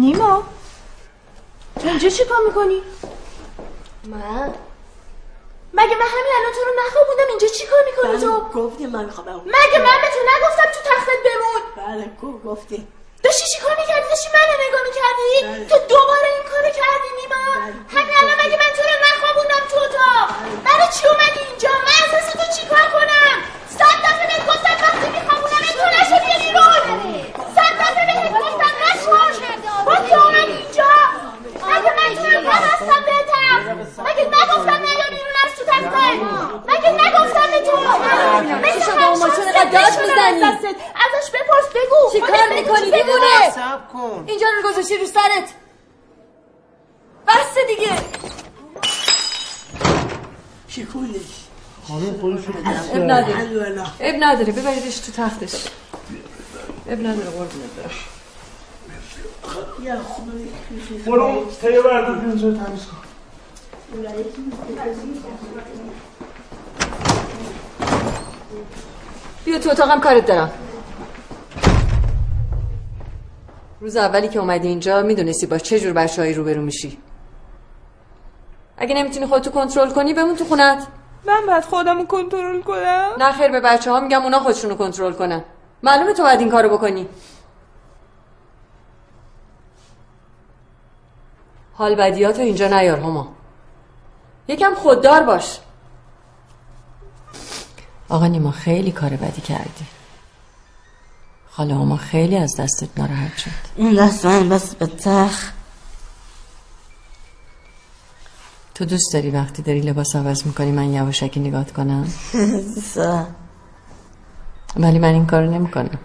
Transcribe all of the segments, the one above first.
نیما اینجا چی کار می‌کنی؟ من مگه من همین الان تو رو نخوابوندم اینجا چی کار می‌کنی تو؟ گفتی من خوابم مگه من به تو نگفتم تو تختت بمون بله گفتی داشتی چی کار می‌کردی؟ داشتی منو نگاه می‌کردی؟ بله. تو دوباره این کارو کردی نیما همین الان مگه من تو رو نخوابوندم تو اتاق برای چی اومدی اینجا؟ من اساس تو چی کار کنم؟ صد دفعه بهت گفتم وقتی میخوابونم تو نشو بیا بیرون صد دفعه بهت گفتم نشو باز بیا اومدی اینجا مگه من تو رو نبستم بهتر مگه نگفتم نیا بیرون از تو تخته مگه نگفتم به تو چی شده اوما؟ چرا اینقدر می‌زنی؟ ازش بپرس بگو. چی کار می‌کنی؟ دیوونه. سب کن. اینجا رو گذاشتی رو سرت. بس دیگه. شکونش خانم خودش رو اب نداره الوالا اب نداره ببریدش تو تختش. اب نداره قربونت برم. برو تیه بردار اینجا تمیز کن. بیا تو اتاقم کارت دارم. روز اولی که اومدی اینجا می‌دونستی با چه جور بچه‌ای روبرو میشی. اگه نمی‌تونی خودتو کنترل کنی بمون تو خونت. من باید خودمو کنترل کنم. نه خیر به بچه ها میگم اونا خودشونو کنترل کنن. معلومه تو باید این کارو بکنی. حال بدیاتو اینجا نیار هما. یکم خوددار باش. آقا نیما خیلی کار بدی کردی. خاله هما خیلی از دستت ناراحت شد. این دست من بس به تخ. تو دوست داری وقتی داری لباس عوض می‌کنی من یواشکی نگات کنم؟ ولی من این کارو نمی‌کنم.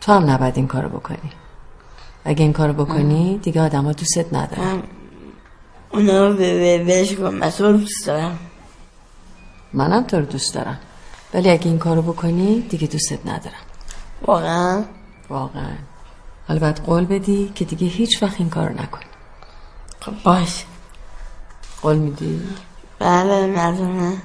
تو هم نباید این کارو بکنی. اگه این کارو بکنی دیگه آدما دوستت ندارن. اونا رو به به- بهش کن رو دوست دارم. منم تو رو دوست دارم. ولی اگه این کارو بکنی دیگه دوستت ندارم. واقعا؟ واقعا. حالا باید قول بدی که دیگه هیچ وقت این کارو نکنی. خب باش. قول میدی؟ بله مردمه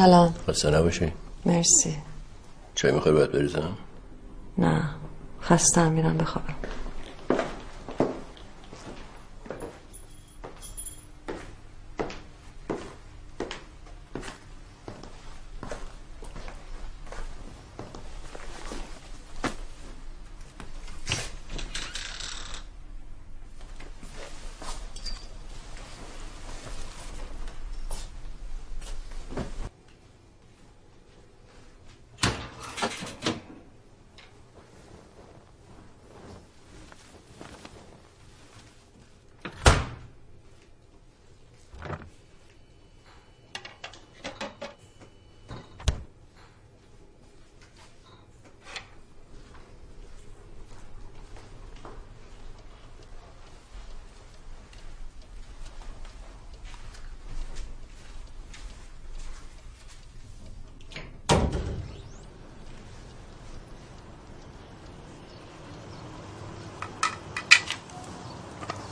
سلام. خسته نباشی. مرسی. چای می‌خوای باید بریزم؟ نه. خسته میرم بخوابم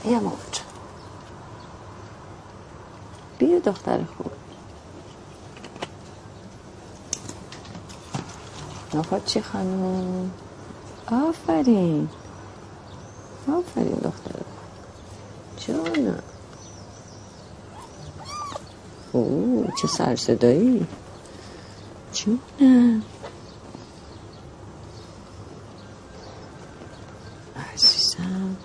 بیا موج بیا دختر خوب. آقا چی خانم؟ آفرین. آفرین دختر جانم اوه چه سر صدایی جونم عزیزم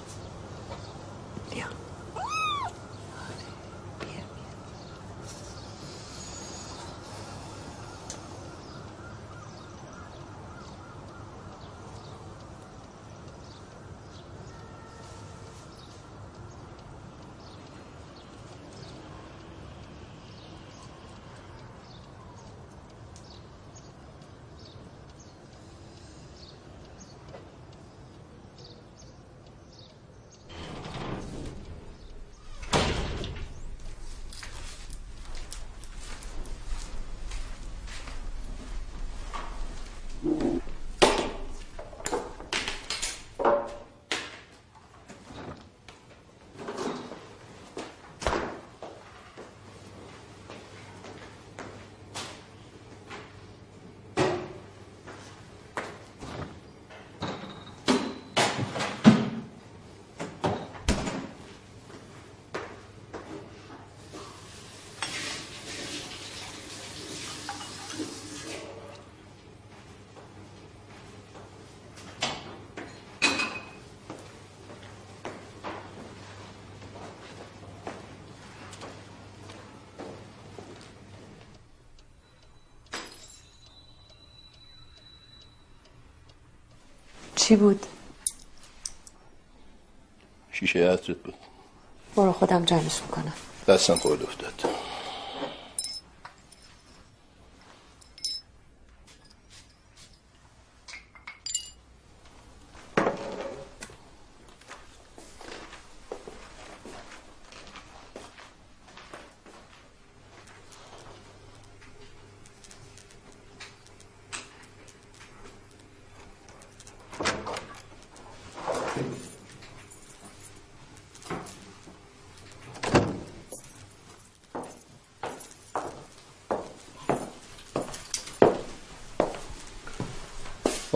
بیا آره، بیا بیا چی بود؟ شیشه عطرت بود. برو خودم جمعش می‌کنم. دستم خورد افتاد.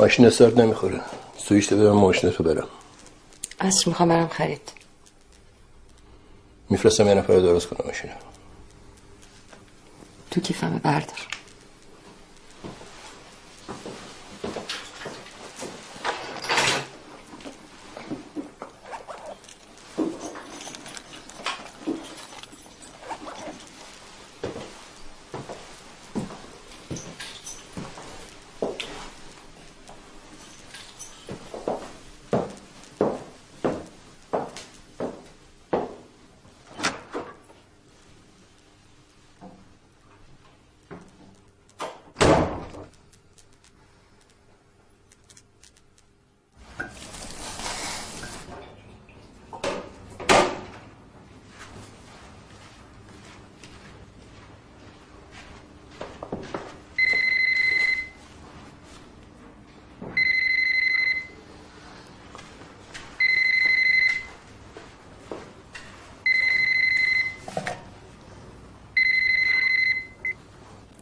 ماشین استارت نمی‌خوره. سویشته برم ماشین تو برم. اصر می‌خوام برم خرید. میفرستم یه نفر درست کنم ماشین تو کیفمه بردار.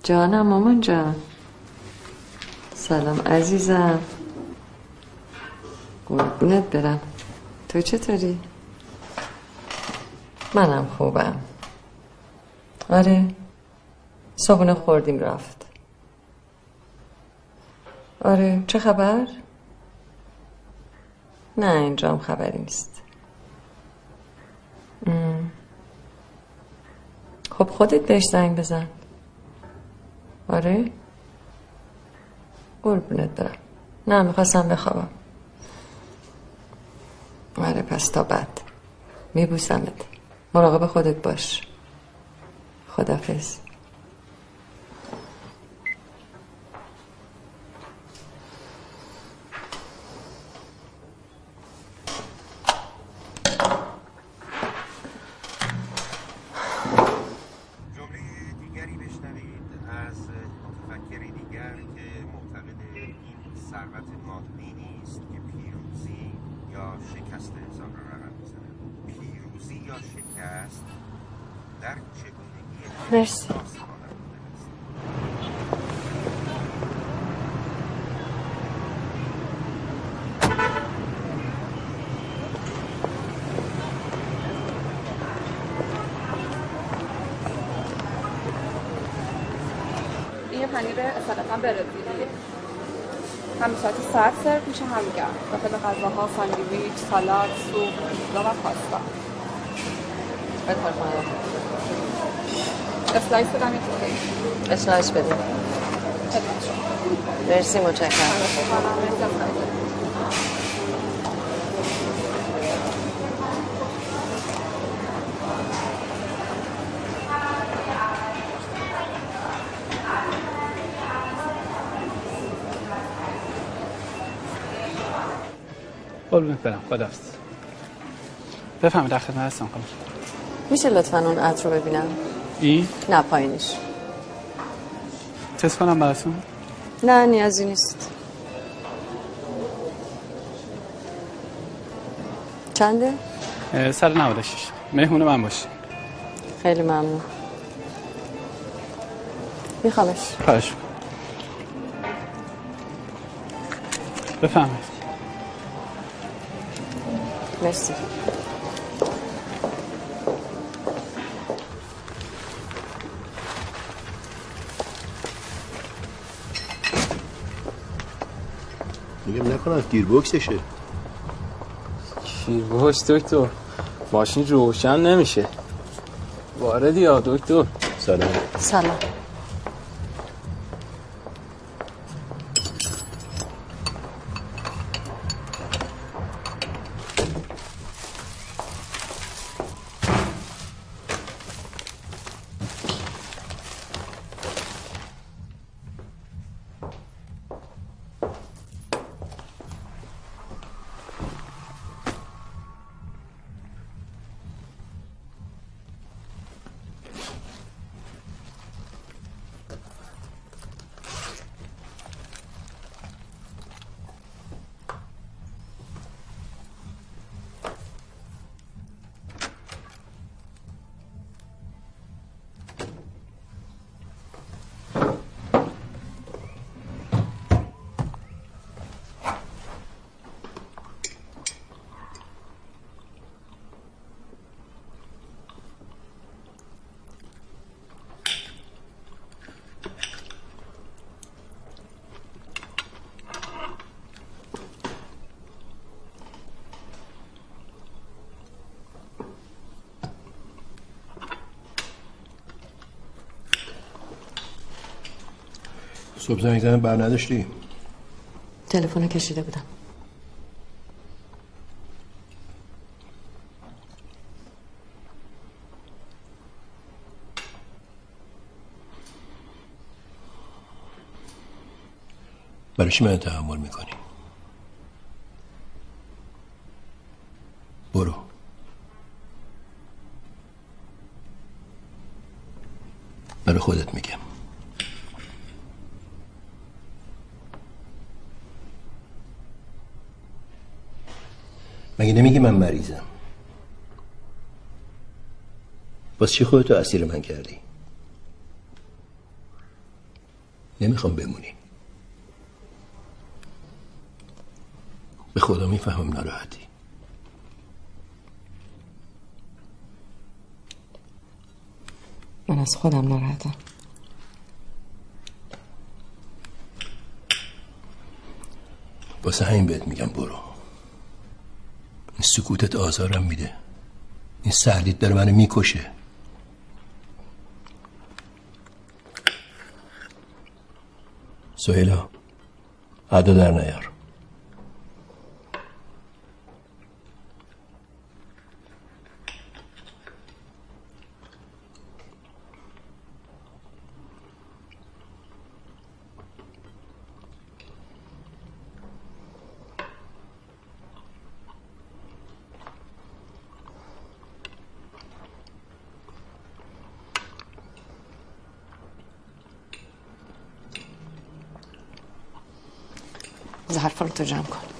جانم مامان جان. سلام عزیزم. قربونت برم. تو چطوری؟ منم خوبم. آره صبحونه خوردیم رفت. آره چه خبر؟ نه اینجام خبری نیست. خب خودت بهش زنگ بزن. آره؟ قربونت برم نه می‌خواستم بخوابم. آره پس تا بعد. میبوسمت. مراقب خودت باش. خدافز جمله دیگری بشنوید از متفکری دیگر که معتقد این ثروت مادی نیست که پیروزی یا شکست انسان را رقم می‌زند پیروزی یا شکست در چگونگی مرسی. احساس مانند است. پنیر اصالتا برزیلی هم به صورت سرد سرو میشه هم گرم داخل غذاها ساندویچ سالاد سوپ پیتزا و پاستا بهتر کنم slice بدم یه توفیق slice بده مرسی متشکرم. قربونت برم خداحافظ. بفهمید در خدمت هستم خانم. میشه لطفا اون عطر رو ببینم؟ این نه پایینش. تست کنم براتون. نه نیازی نیست. چنده؟ اه، 196 مهمون من باشی خیلی ممنون. میخوامش خواهش. بفهمید مرسی. نکنه از گیربکسشه. گیربکس دکتر. ماشین روشن نمیشه. واردی یا دکتر؟ سلام. سلام. صبح زنگ زدم بر نداشتی؟ تلفن کشیده بودم. برای چی من تحمل می‌کنی برو برای خودت میگم مگه نمیگی من مریضم باز چی خودتو اسیر من کردی؟ نمی‌خوام بمونی. به خدا می‌فهمم ناراحتی. من از خودم ناراحتم. واسه همین بهت میگم برو. این سکوتت آزارم میده. این سردیت داره منو می‌کشه. سهیلا عدا در نیار. ظرفا رو تو جمع کن.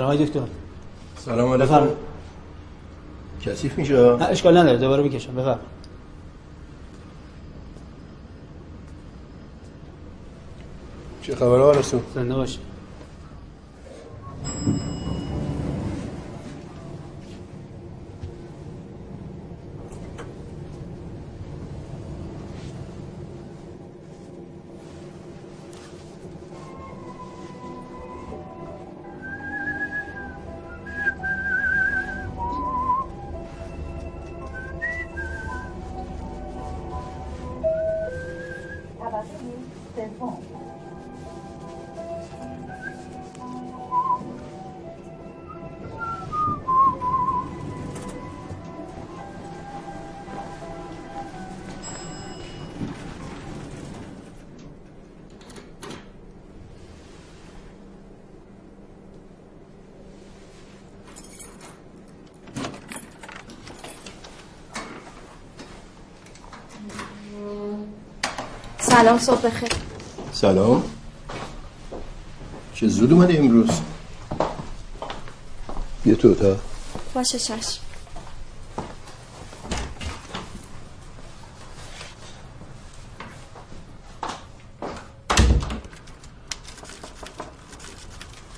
سلام های دکتر. سلام علیکم. کثیف میشه؟ نه اشکال نداره دوباره بکشم بفرم. چه خبره آرسو؟ زنده باشی سلام صبح بخیر. سلام. چه زود اومده امروز؟ بیا تو اتاق باشه چشم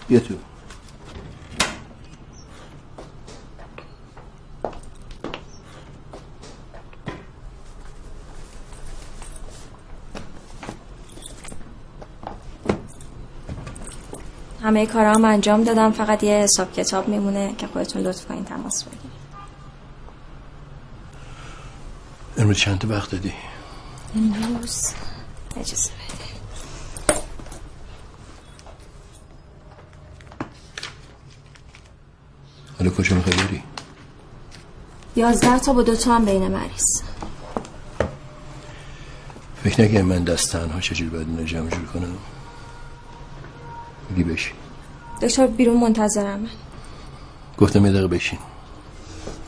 بیا تو همه کارام انجام دادم. فقط یه حساب کتاب میمونه که خودتون لطف کنین تماس بگیرین امروز چند تا وقت دادی؟ امروز اجازه بده حالا کجا می‌خوای بری؟ یازده تا با دوتا هم بین مریض. فکر نکنم من دست تنها چجوری باید جمع جور کنم؟ بگی بشین. دکتر بیرون منتظرم. من گفتم یه دقیقه بشین.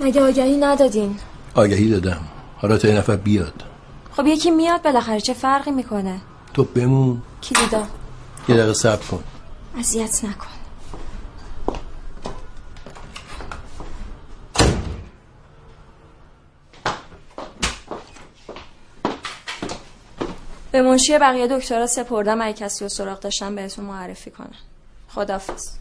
مگه آگهی ندادین؟ آگهی دادم. حالا تا یه نفر بیاد. خب یکی میاد بالاخره چه فرقی می‌کنه؟ تو بمون. کلیدا یه دقیقه صبر کن. اذیت نکن. به منشی بقیه دکترا سپردم اگه کسی رو سراغ داشتم بهتون معرفی کنم. خدافظ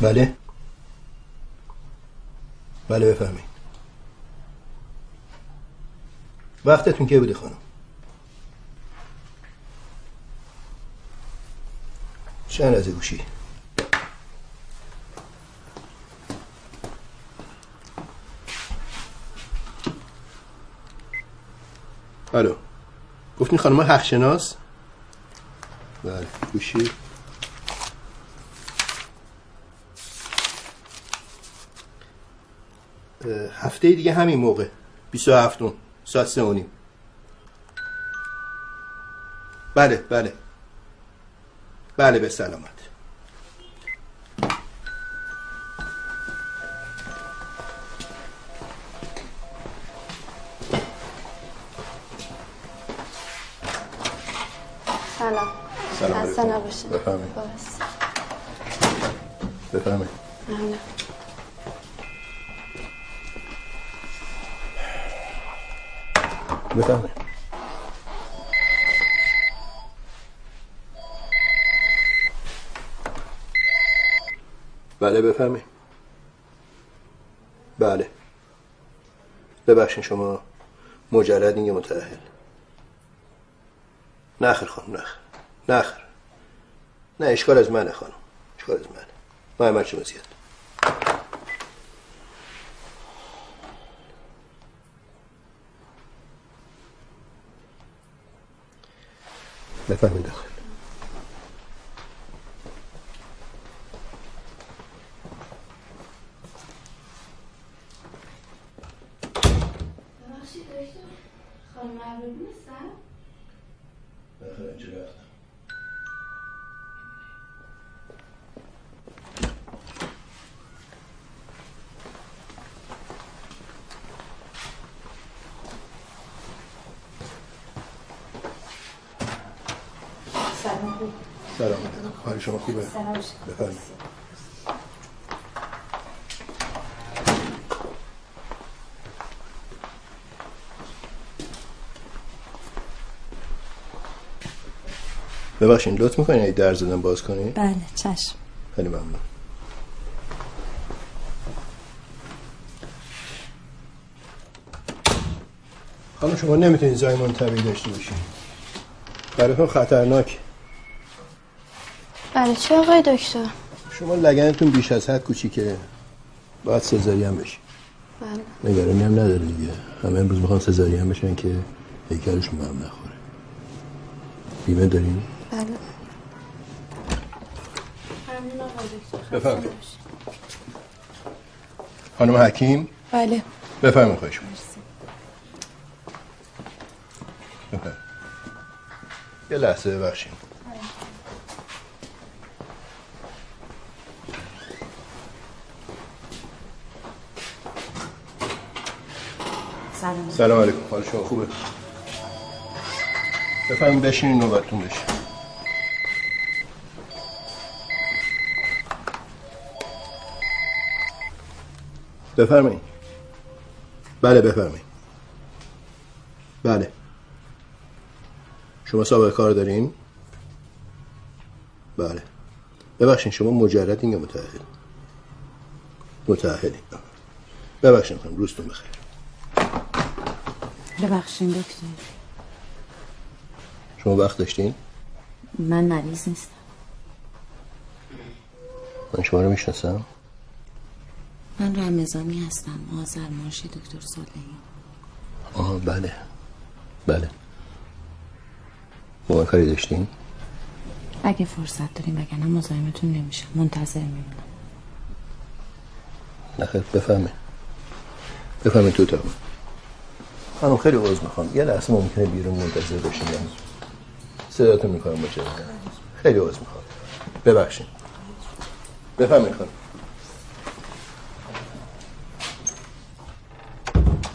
بله. بله بفرمایید. وقتتون که بوده خانم؟ چند از گوشی. الو. گفتین خانم حق شناس؟ بله گوشی اه، هفته دیگه همین موقع 27 ساعت سه و نیم بله بله بله به سلامت سلام سلام علیکم. نباشین بفرمایید. باش. بفرمایید ممنون. بفرمایید. بله بفرمایید. بله. ببخشید شما مجردین یا متأهل. نخر خانم نخر نخر نه اشکال از منه خانم. اشکال از منه. محمد شما زیاد لفهم داخل. حال شما خوبه. بفرمایید. ببخشید لطف می‌کنید اگه در زدن باز کنید بله چشم. خیلی ممنون. خانم شما نمی‌تونید زایمان طبیعی داشته باشید. براتون خطرناک بله چه آقای دکتر؟ شما لگنتون بیش از حد کوچیکه. باید سزارین بشی بله. نگرانی هم نداره دیگه. همه امروز می‌خوان سزارین بشن که هیکلشون به هم نخوره. بیمه دارین؟ بله. بفرمایید. خانم حکیم؟ بله. بفرمایید خواهش. یه لحظه ببخشید. سلام. علیکم. حال شما خوبه؟ بفرمایید بشینین نوبتتون بشه بفرمایید. بله بفرمایید. بله. شما سابقه کار دارین؟ بله. ببخشید شما مجردین یا متأهل متأهلین ببخشید خانم روزتون بخیر. ببخشین دکتر. شما وقت داشتین؟ من مریض نیستم. من شما رو می‌شناسم؟ من رمزانی هستم آذر ماشی دکتر صالحی آها بله. بله. با من کاری داشتین؟ اگه فرصت داریم وگرنه مزاحمتون نمیشم منتظر میمونم. نخیر بفهمه. بفهمه تو تا خانم خیلی عوض می‌خوام. یه لحظه ممکنه بیرون منتظر باشین صداتون می‌کنم با خیلی عوض می‌خوام. ببخشید. بفهمه خانم.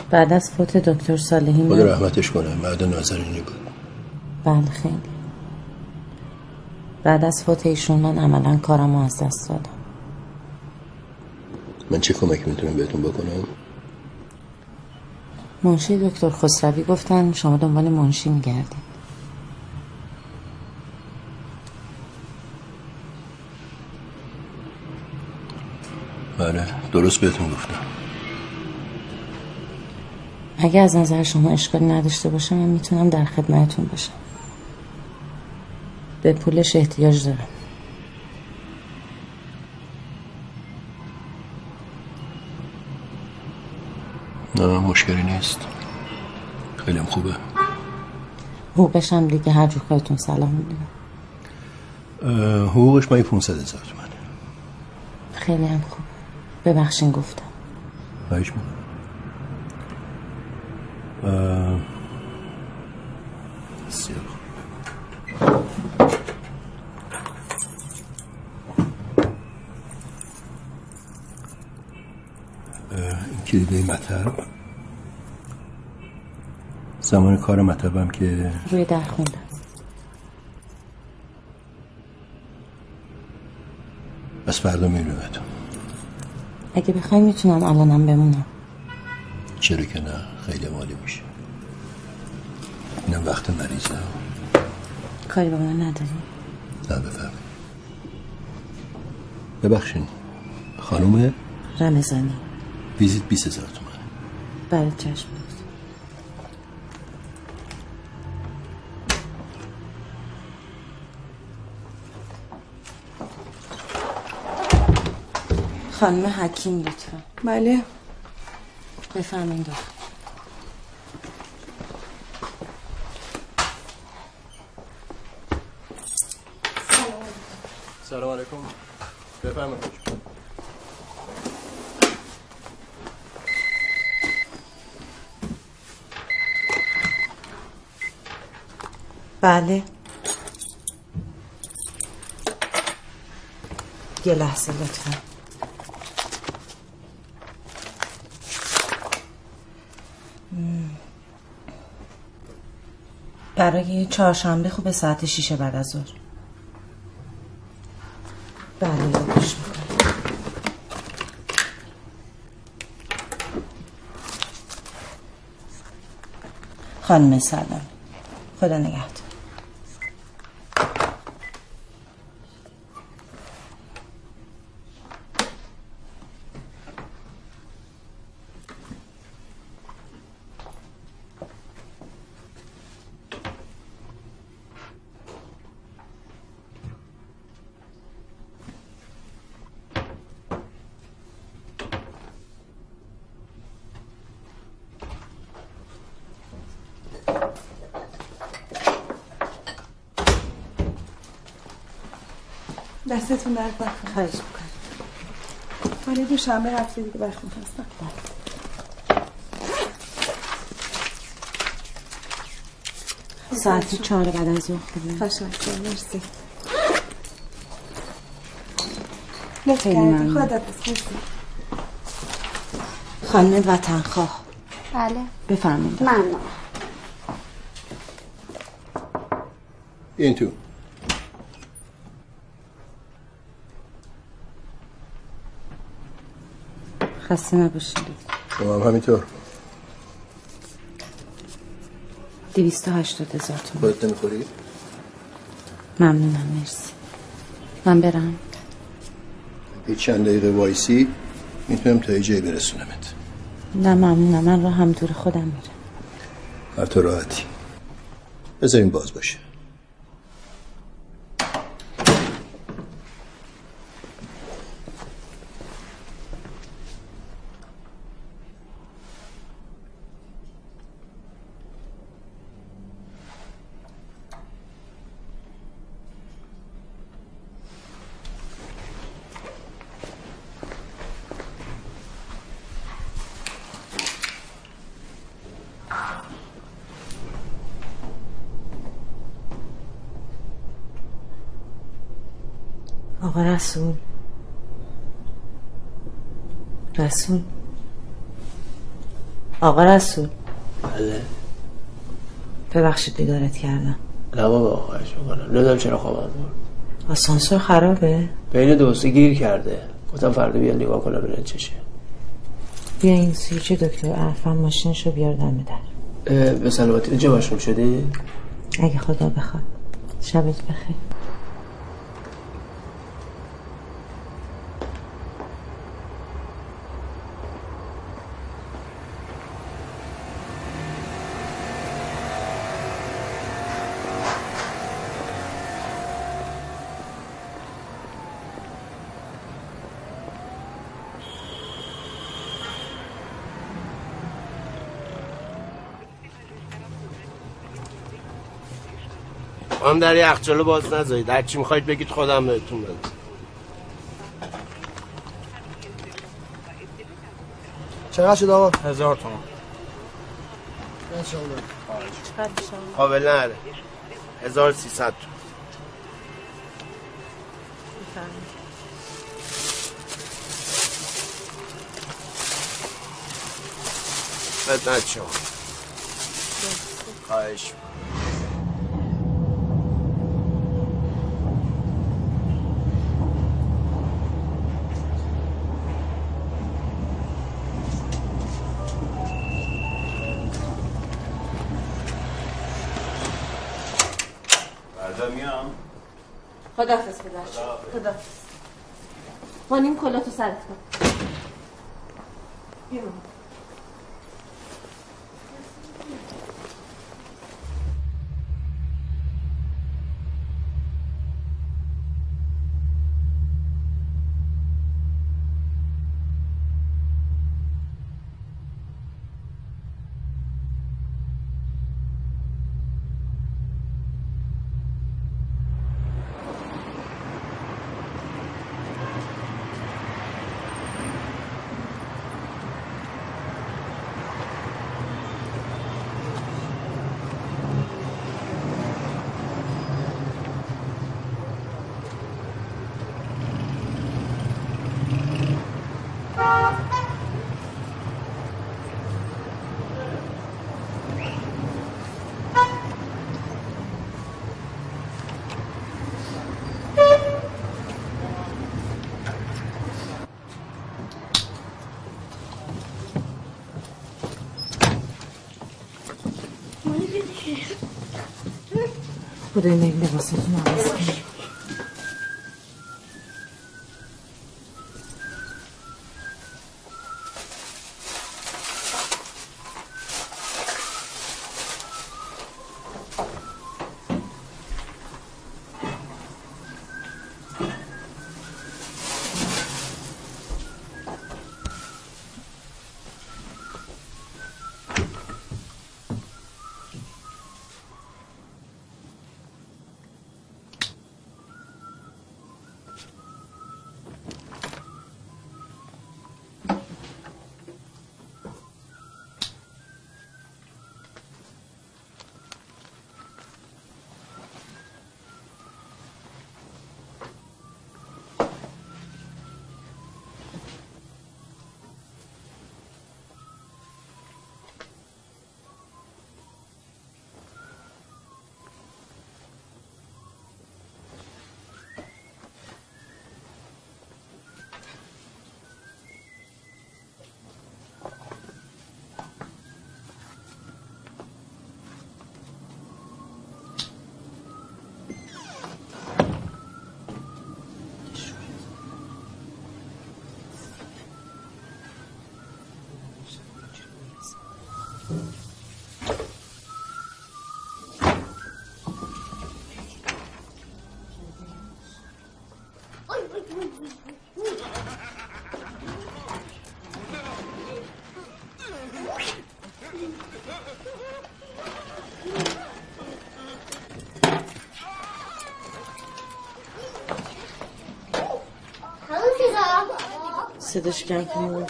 بعد از فوت دکتر صالحی خدا من رحمتش کنه. مرد نازنینی بود بله خیلی. بعد از فوت ایشون من عملا کارمو از دست دادم. من چه کمکی می‌تونم بهتون بکنم؟ منشی دکتر خسروی گفتن شما دنبال منشی میگردید. بله درست بهتون گفتم. اگه از نظر شما اشکالی نداشته باشه من می‌تونم در خدمتتون باشم. به پولش احتیاج دارم. نه مشکلی نیست. خیلی هم خوبه. حقوقش هم دیگه هر جور خودتون سلام می‌دونم حقوقش مایی 500 هزار تومنه؟ خیلی هم خوب. ببخشین گفتم. خواهش می‌کنم اه، بسیار خوب. اه، این کلیده مطب زمان کار مطبم که روی در خوندم بس فردا میبینمتون اگه بخوای می‌تونم الانم بمونم. چرا که نه؟ خیلی مالی میشه. اینم وقت مریضه کاری با من نداری؟ نه بفرمایید. ببخشین خانوم رمزانی ویزیت 20 هزار تومنه. بله چشم. خانم حکیم لطفا. بله. بفرمایید دکتر. علیکم. بفرمایید. بله. یه لحظه لطفا. برای چهارشنبه خوب ساعت شیش بعد از ظهر. بله می‌کنم خانم سلام. خدا نگهدار. دستتون درد نکنه. خواهش می‌کنم. ولی دوشنبه هفته دیگه وقت می‌خواستم. ساعت چهار بعد از ظهر خوبه تشکر مرسی. خیلی ممنون. خانم وطنخواه. بله. بفرمایید. ممنون. این تو. خسته نباشید. شما هم همینطور. دویست و هشتاد هزار تومن خودت نمی‌خوری؟ ممنونم مرسی. من برم. یه چند دقیقه وایسی می‌تونم تا یه جایی برسونمت. نه ممنونم من را هم دور خودم میرم. هر تو راحتی. بذاریم باز باشه آقا رسول رسول. آقا رسول. بله. ببخشید بیدارت کردم. نه بابا خواهش می‌کنم. نمی‌دونم چرا خوابم برد آسانسور خرابه؟ بین دوستی گیر کرده. گفتم فردا بیا نگاه کنم ببینم چشه بیا این سویچ دکتر عرفان ماشینشو بیار دم در. به سلامتی. اینجا مشروم شدی؟ اگه خدا بخواد. شبت بخیر. هم در یخچاله باز نذارید هر چی می‌خواید بگید خودم بهتون بدم. چقدر شد آقا؟ هزار تومن قابل نره. 1300 تومن. خدمت شما. خواهش می‌کنم. فردا میام خدافز پدر خدافز خانیم کلا تو سرت کن. بیا مامان. خدای این لباساتون عوض کنی صداش کم کن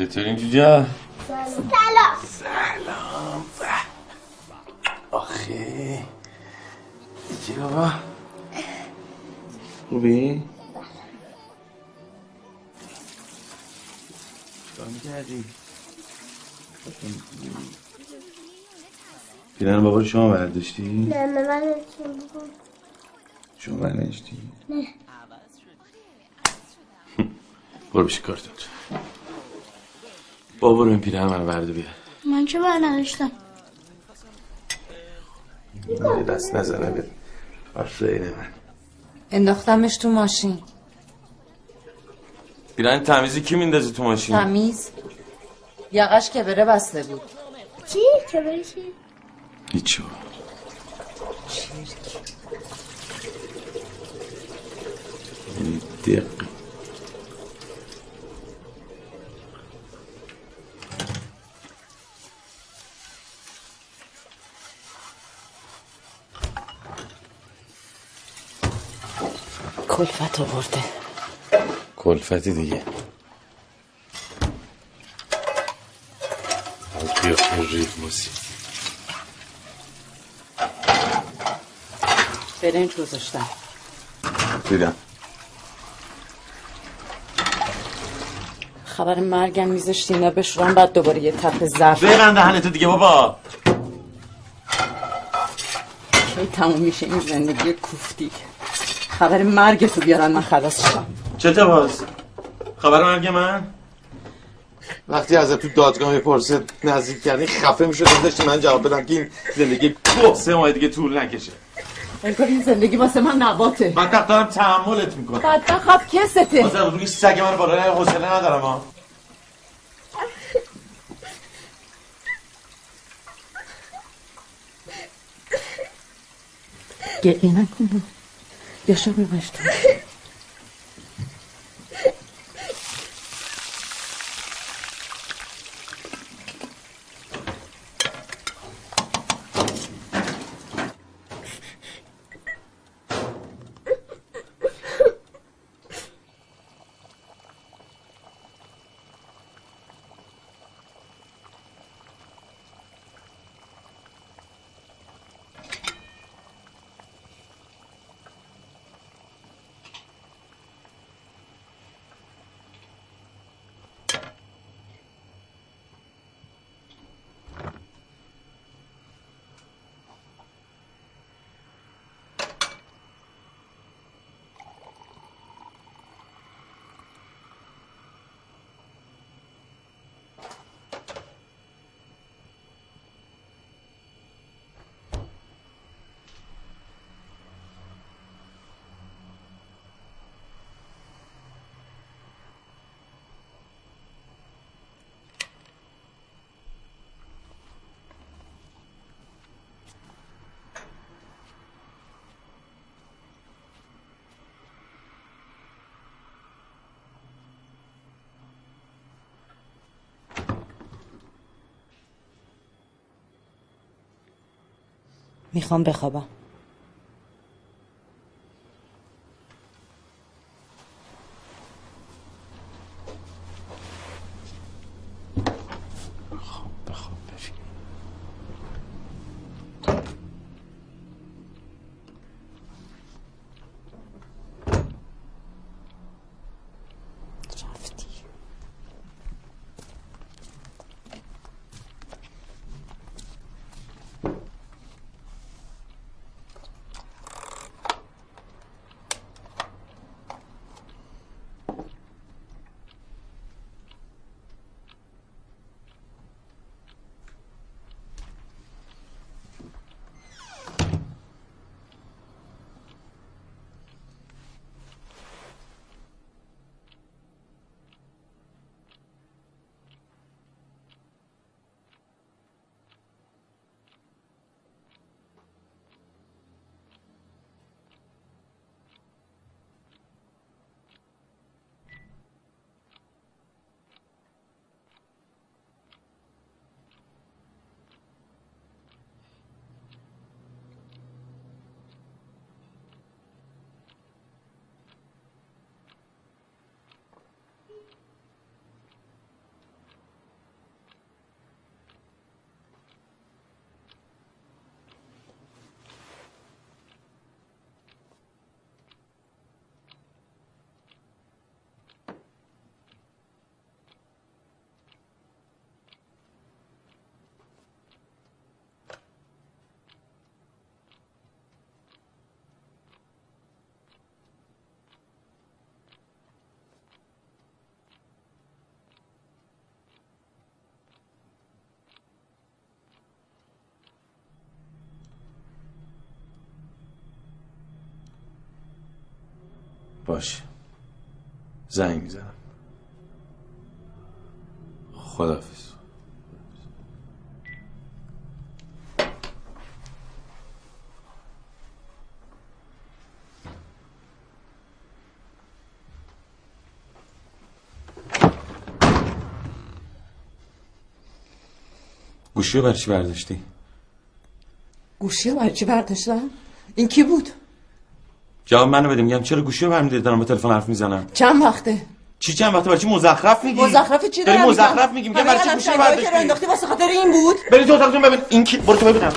چطورین جوجا؟ سلام سلام آخه چی بابا؟ خوبی؟ چیکار می‌کردی؟ پیرن بابا رو شما برداشتی؟ نه من بگم. شما برداشتی؟ نه برو بشی کارتون بابا برو این پیرن منو برده بیار من چه بر نداشتم من دست نزنه به آفرین من انداختمش تو ماشین پیرن تمیزی کی میندازه تو ماشین؟ تمیز یقش که بره بسته بود چی؟ چه بریشی؟ هیچی بابا. یعنی دق کلفت آورده. کلفتی دیگه. از قیافه ریتموسی برنج گذاشتم دیدم. خبر مرگم میذاشتی اینا بشورن بعد دوباره یه تپ ظرف. ببند دهنتو دیگه بابا. کی تموم میشه این زندگی کوفتی؟ خبر مرگ تو بیارن من خلاص شم چته باز خبر مرگ من؟ وقتی از تو دادگاه می‌پرسه نزدیک کردی خفه می‌شد. داشتی من جواب بدم که این زندگی سه ماه دیگه طول نکشه. انگار این زندگی واسه من نباته. من تق دارم تحملت می‌کنم. بدبخت؟ خب کسته. بازم بگی سگ من بالا حوصله ندارم ها گریه نکن یا شب نمشتم می‌خوام بخوابم. باشه زنگ می‌زنم خدافز گوشی رو برای برداشتی؟ گوشی رو برای برداشتم؟ این کی بود؟ جواب منو بده. میگم چرا گوشی رو برمیداری؟ دارم با تلفن حرف می‌زنم. چند وقته؟ چی چند وقته؟ برای چی مزخرف میگی؟ مزخرف چی داری مزخرف میگی؟ میگم برای چی گوشی رو برداشتی؟ انداختی واسه خاطر این بود؟ برید تو اتاقتون ببین. این کی؟ برو تو ببینم.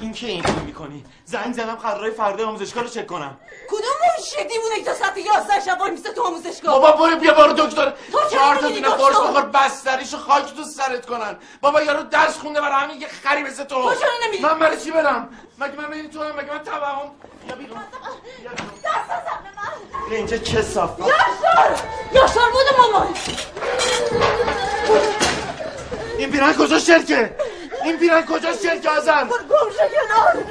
این کی این کارو می‌کنی؟ زنگ زدم قرارای فردا آموزشگاه رو چک کنم. کدوم مرشدی بونه که تا ساعت 11 شب وای میسته تو آموزشگاه. بابا برو بیا برو دکتر. تو چرا چهار تا دونه؟ قرص بخور بستریشو خاک تو سرت کنن. بابا یارو درس خونده برای همین یه خری مثل تو. تو چرا نمیری؟ من برای چی برم؟ مگه من بین تو هم مگه من توهم؟ یا بیرون. بیا اینجا چه صاف. یاشار! یاشار بود مامان این پیرن کجا شرکه؟ این پیرن کجا شرکه ازم گم شو کنار.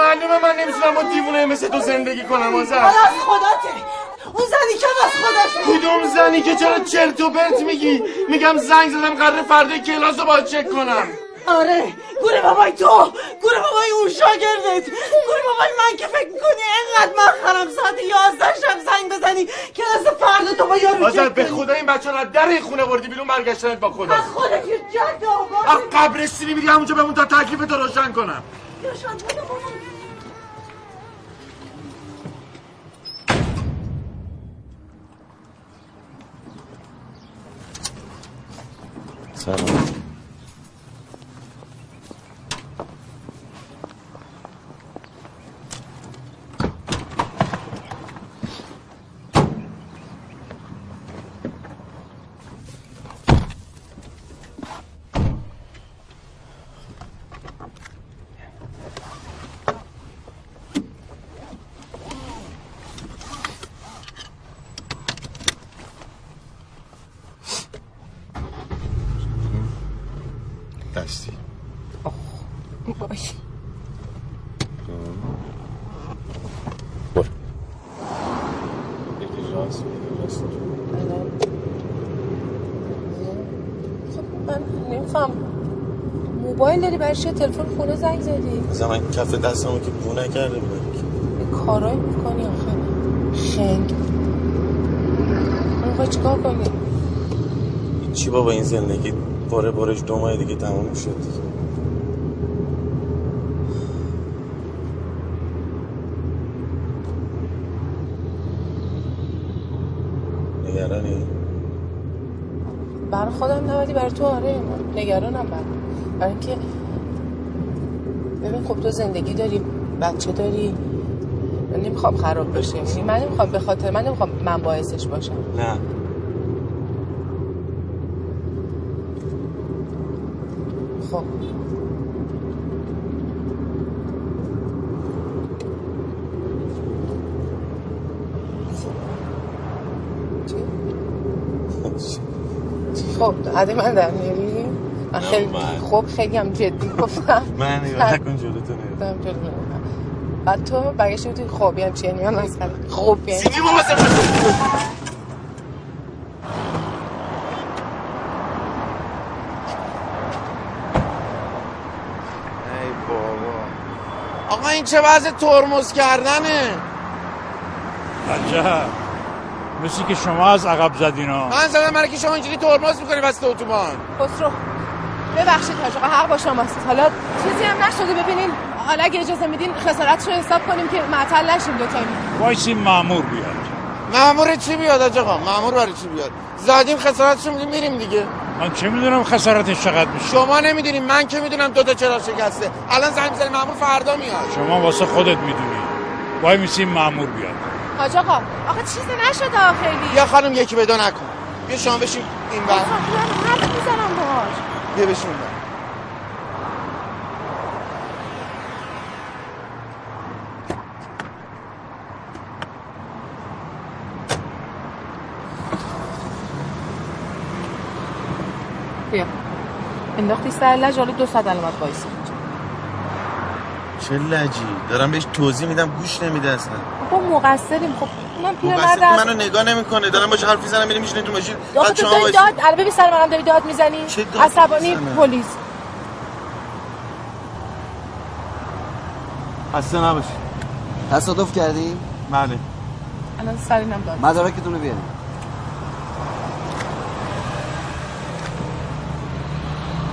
معلومه من نمی‌تونم با دیوونه مثل تو زندگی کنم آزم حالا از خداته اون زنی که از خودش. کدوم زنی که چرا چرت و پرت میگی؟ میگم زنگ زدم قرار فردا کلاس رو باید چک کنم. آره گوره بابای تو گوره بابای اون شاگردت. گوره بابای من که فکر می‌کنی اینقدر من خرم ساعت یازده شب زنگ بزنی کلاس فردا تو با یارو آزر به. خدا این بچه رو در این خونه بردی بیرون برگشتنت با خدا. از خودت جد آقا از قبر سیری میری همونجا بمون تا تکلیف تو روشن کنم. یاشار بود مامان سلام دستی وای برو یکی راست یکی راست خب من نمیفهم برای چیه تلفن خونه زنگ زدی؟ از من کف دستمو که بو نکرده بودم. کارایی می‌کنی آخه. خنگ می‌خوای چیکار کنی؟ چی بابا این زندگی باره بارش دو ماه دیگه تموم شد. نگرانی؟ برای خودم نبودی برای تو آره. نگرانم بر برای اینکه خب تو زندگی داری بچه داری؟ من نمی‌خوام خراب بشه. یعنی من نمی‌خوام به خاطر من نمی‌خوام من باعثش باشم. نه. خب. خب عادی من من خیلی خب خیلی هم جدی گفتم. من نگاه نکن جلو تو نگاه جلو می‌رم. بعد تو برگشتی بودی خب یعنی چی؟ یعنی من مثلا خب یعنی سیدی بابا ای بابا. آقا این چه وضع ترمز کردنه؟ عجب. مثل که شما از عقب زدینا من زدم برای که شما اینجوری ترمز می‌کنی وسط اتوبان. خسرو. ببخشید حاج آقا حق با شماست حالا چیزی هم نشده ببینین حالا اگه اجازه میدین خسارتش رو حساب کنیم که معطل نشیم دو تایمی وایسی مامور بیاد. مامور چی بیاد آقا؟ مامور برای چی بیاد؟ زدیم خسارتشو میدیم میریم دیگه. من چه می‌دونم خسارتش چقدر میشه؟ شما نمی‌دونیم من که می‌دونم دو تا چرا شکسته. الان زنگ می‌زنی مامور فردا میاد. شما واسه خودت می‌دونی. وای میسی مامور بیاد. حاج آقا آقا چیزی نشده خیلی یا خانم یکی پیدا نکن. بیا شما بشین این بر حرف می‌زنم. بیا بشین بیا. انداختی سر لج حالا دو ساعت علامت وایسی چه لجی؟ دارم بهش توضیح میدم گوش نمیده اصلا. خب مقصریم. خب من پیرمرد منو نگاه نمی‌کنه. دارم باش حرف می‌زنم میریم میشینه تو ماشین. آخه بعد شما داد؟ الان ببین سر منم داری داد می‌زنی؟ عصبانی؟ پلیس. خسته نباشی. تصادف کردی؟ بله. الان سرینم داد. مدارکتون رو بیارید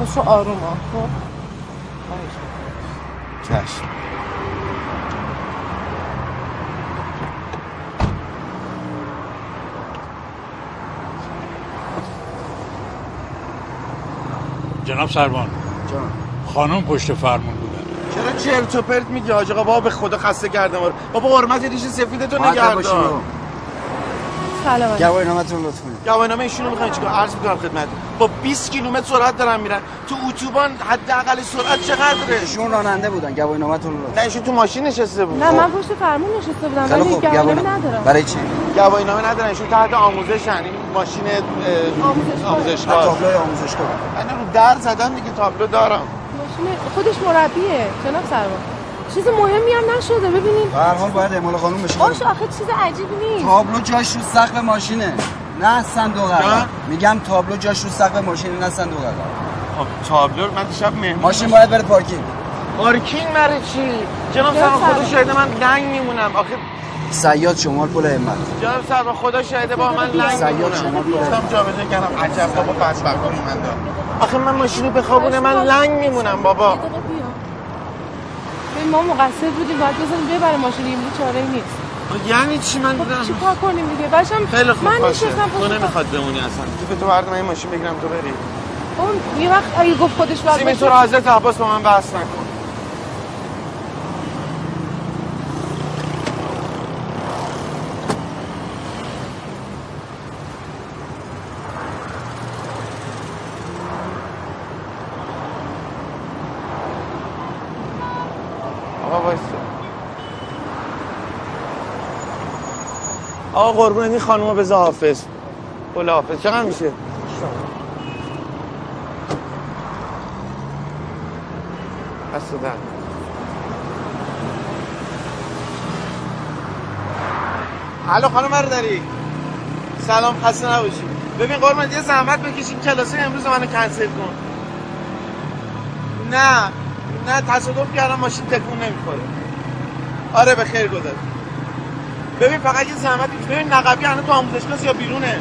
خسرو آروم ها خب؟ چشم. جناب سربان. جان. خانم پشت فرمون بودن چرا چرت و پرت میگی؟ حاج آقا بابا به خدا خسته کردم آره. بابا حرمت ریش سفیدتو مؤدب باشین نگردار رو. سلام گواهی نامتون لطف کنید. گواهینامه ایشونو می‌خواین چیکار؟ عرض می‌کنم خدمت با 20 کیلومتر سرعت دارن میرن. تو اتوبان حداقل سرعت چقدره؟ ایشون راننده بودن. گواهی نامتون لطف نه ایشون تو ماشین نشسته بود. نه من پشت فرمون نشسته بودم ولی خوب. گواهی گواهی ندارم. برای چی؟ گواهی نامه ندارن. ایشون تحت آموزشن. این ماشین اه، آموزشگاه. تابلوی آموزشگاه. من رو در زدم دیگه تابلو دارم. ماشین خودش مربیه. جناب سربان چیز مهمی هم نشده ببینین به هر حال باید اعمال قانون بشه. باشه آخه چیز عجیبی نیست. تابلو جاش رو سقف ماشینه. نه صندوق عقب. میگم تابلو جاش رو سقف ماشینه نه صندوق عقب. خب تابلو من دیشب مهمون ماشین باید بره پارکینگ. پارکینگ مره چی؟ جناب سرما خدا. شاهده من لنگ میمونم. آخه سیاد شمال پل همت. جناب سرما خدا شاهده با من لنگ سیاد میمونم. شما بیاد. گفتم جابجا کردم. عجب بابا بدبختا من دارم. آخه من ماشینو بخوابونه من لنگ میمونم بابا. ما مقصر بودیم باید بزنیم ببره ماشین امروز چاره نیست. یعنی چی؟ من دیدم. چی کار کنیم دیگه؟ باشم خیلی خوب من باشه. نشستم تو نمی‌خواد بمونی اصلا. تو تو برد من این ماشین بگیرم تو بری. اون یه وقت اگه گفت خودش باید سیمی باشه. تو رو حضرت عباس با من بحث نکن آقا وایسا آقا قربون این خانومو بذار حافظ. قول حافظ چقدر میشه؟ دست در. الو خانم برداری. سلام خسته نباشی. ببین قربان یه زحمت بکشین کلاسه امروز منو کنسل کن. نه نه تصادف کردم ماشین تکون نمی‌خوره. آره به خیر گذشت. ببین فقط یه زحمت ببین نقبی هنوز تو آموزشگاه یا بیرونه؟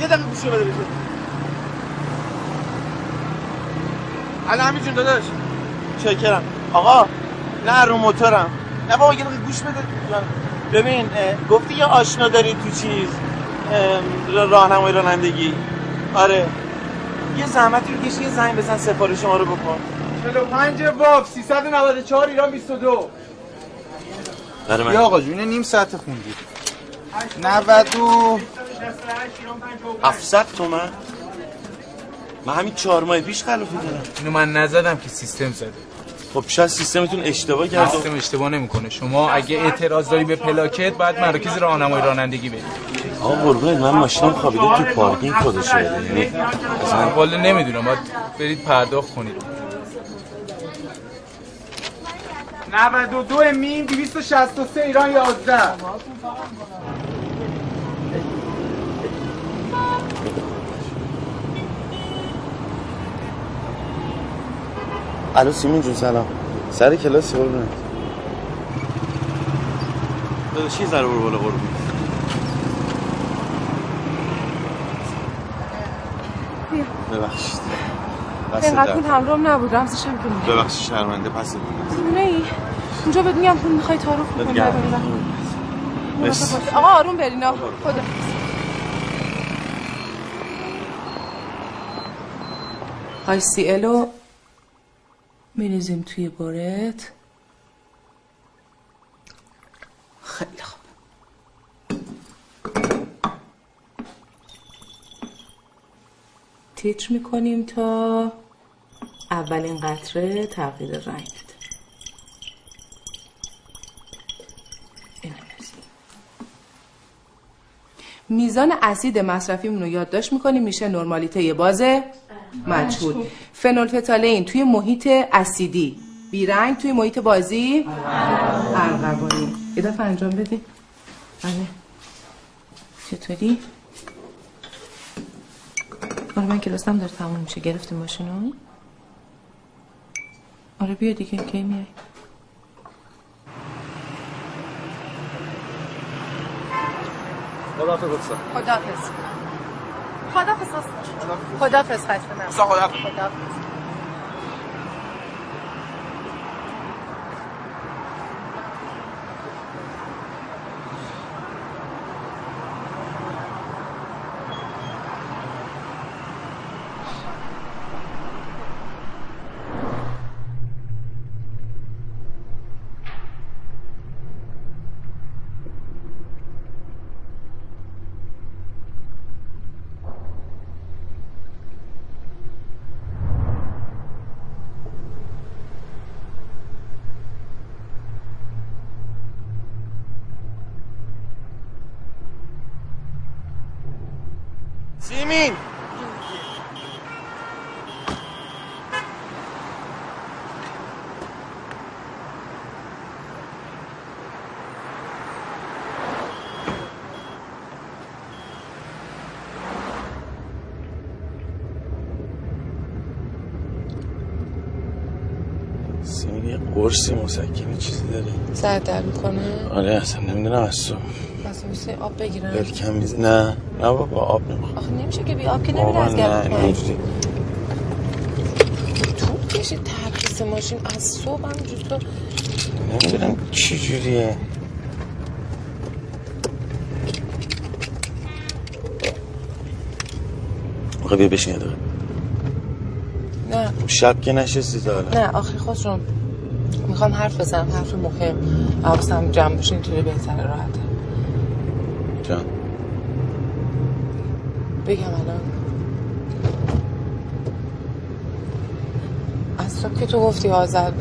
یه دقیقه گوشی بده بشه الان همین جون داداش. شکرم. آقا نه رو موتورم. نه بابا یه گوش بده. ببین گفتی یه آشنا داری تو چیز اه، راهنمای رانندگی. آره. یه زحمتی رو یه زنگ بزن سفارش ما رو بکن. 45 واف 394 ایران 22 برای من. یا آقا جون نیم ساعت خوندی. 90 و 700 تومن. من همین چهار ماه پیش خلافی دارم اینو من نزدم که سیستم زده. خب شاید سیستمتون اشتباه کرده سیستم اشتباه نمی‌کنه. شما اگه اعتراض داری به پلاکت باید مراکز راهنمایی رانندگی برید آقا قربونت من ماشینم خوابیده تو پارکینگ خودشه. یعنی اصلا والا نمی‌دونم. باید برید پرداخت کنید. 92 میم 263 ایران 11 الو سیمون جون سلام. سر کلاسی قربونت؟ داداش یه ذره برو بالا قربونت ببخشید. اینقدر. پول همراهم نبود رمزشم که میگه ببخشید شرمنده پس نه ای اونجا بهت میگم پول می‌خوای تعارف. مرسی. آقا آروم برینا خدا. های سی الو میریزیم توی برت خیلی خوب. تیتر می‌کنیم تا اولین قطره تغییر رنگ. میزان اسید مصرفیمون رو یادداشت می‌کنیم میشه نرمالیته باز مجهول. فنولفتالین توی محیط اسیدی. بیرنگ توی محیط بازی ارغوانی. یه دفعه انجام بدیم بله. چطوری؟ آره من کلاسم داره تموم میشه. گرفتی ماشینو؟ آره بیا دیگه کی میای؟ خداحافظ. استاد خدافز خدافز خدافز خسته نباش. استاد خداحافظ. خداحافظ سیمین سیمین یه قرصی مسکنی چیزی داره. زرد در می‌کنه؟ آره اصلا نمی‌دونم از تو آب بگیرم بلکم میز نه نه بابا آب نمی‌خوام. آخه نمیشه که بی آب که نمیره از گرم پایین اینجوری. طول کشید تبریز ماشین از صبح همینجور تو. نمی‌دونم چی جوریه. آقا بیا بشین. نه. شب که نشستی تا نه آخه خودشون می‌خوام حرف بزنم حرف مهم. حواسم جمع باشه اینطوری بهتره راحته. جان. بگم الان. از صبح که تو گفتی آزاد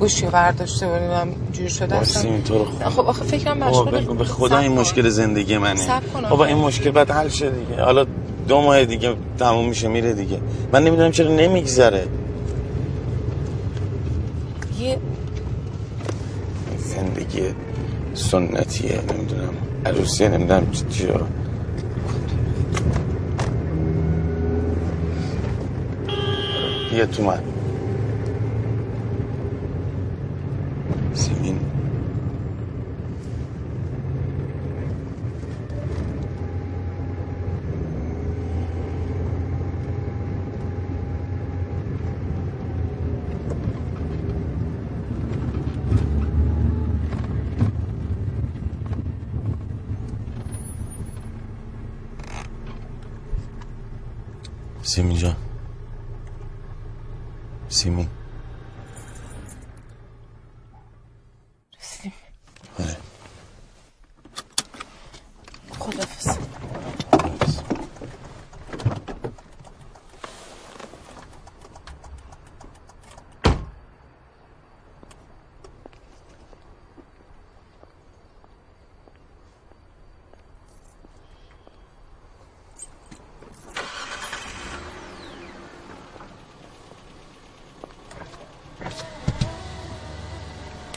گوشی برداشته بودیم جور شده اصلا. این تو رو نه، خب آخه فکرم مشغول به خدا این مشکل زندگی منه. بابا. این مشکل بعد حل شه دیگه. حالا دو ماه دیگه تموم میشه میره دیگه. من نمی‌دونم چرا نمیگذره یه زندگی سنتیه نمی‌دونم. عروسیه نمی‌دونم چی چی رو. بیا تو من سیمین. سیمی جان سیمی رسیدیم آره خدافز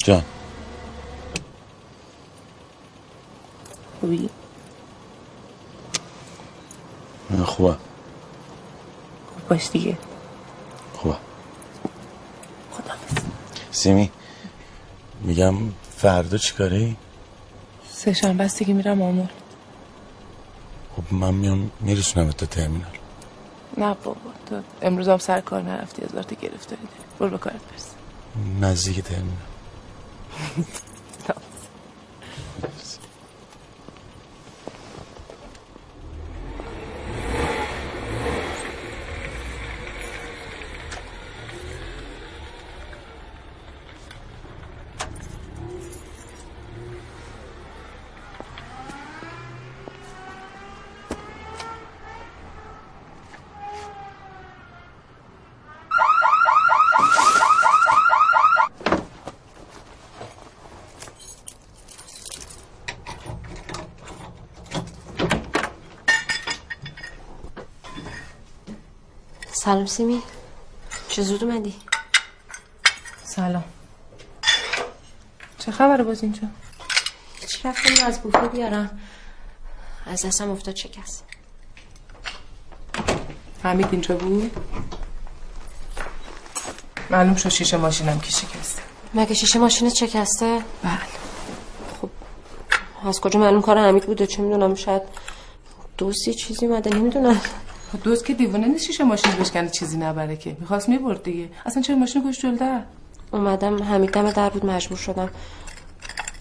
جان خوبی؟ من خوبه خوب باش دیگه. خوبه خدافز سیمی میگم فردا چیکاره سه شنبه است دیگه میرم آمول. خب من میام میرسونم تا ترمینال. نه بابا تو امروز هم سر کار نرفتی از وقتی گرفتاری داری برو به کارت برس. نزدیک ترمینال. سلام سیمی. چه زود اومدی؟ سلام. چه خبره باز اینجا؟ هیچ رفتم از بوفه بیارم. از دستم افتاد شکست. حمید اینجا بود؟ معلوم شد شیشه ماشینم که شکسته. مگه شیشه ماشینت شکسته؟ بله. خب از کجا معلوم کار حمید بوده؟ چه می‌دونم شاید دوستی چیزی اومده نمی‌دونم. خب دوست که دیوانه نیست شیشه ماشین بشکنه چیزی نبره که؟ می‌خواست می‌برد دیگه. اصلا چرا ماشین جلو در اومدم حمید دم در بود مجبور شدم.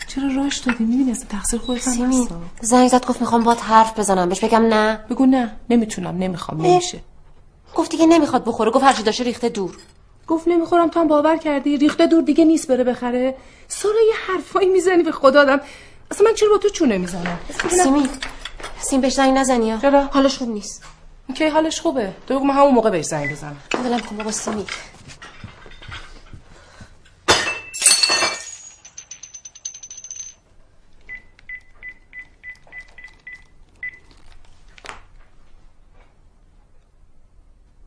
چرا راش دادی؟ می‌بینی اصلا تقصیر خودت هم. زنگ زد گفت می‌خوام باهات حرف بزنم. بهش بگم نه. بگو نه. نمی‌تونم نمی‌خوام نمیشه. گفت دیگه نمی‌خواد بخوره. گفت هرچی داشته ریخته دور. گفت نمی‌خورم تو هم باور کردی؟ ریخته دور دیگه نیست بره بخره. سارا یه حرفایی می‌زنی به خدا آدم اصلا من چرا با تو چونه می‌زنم؟ سیمی سیم بهش زنگ نزنی چرا؟ حالش خوب نیست. کی حالش خوبه. تو بگو من همون موقع بهش زنگ بزنم. ولم کن بابا سیمی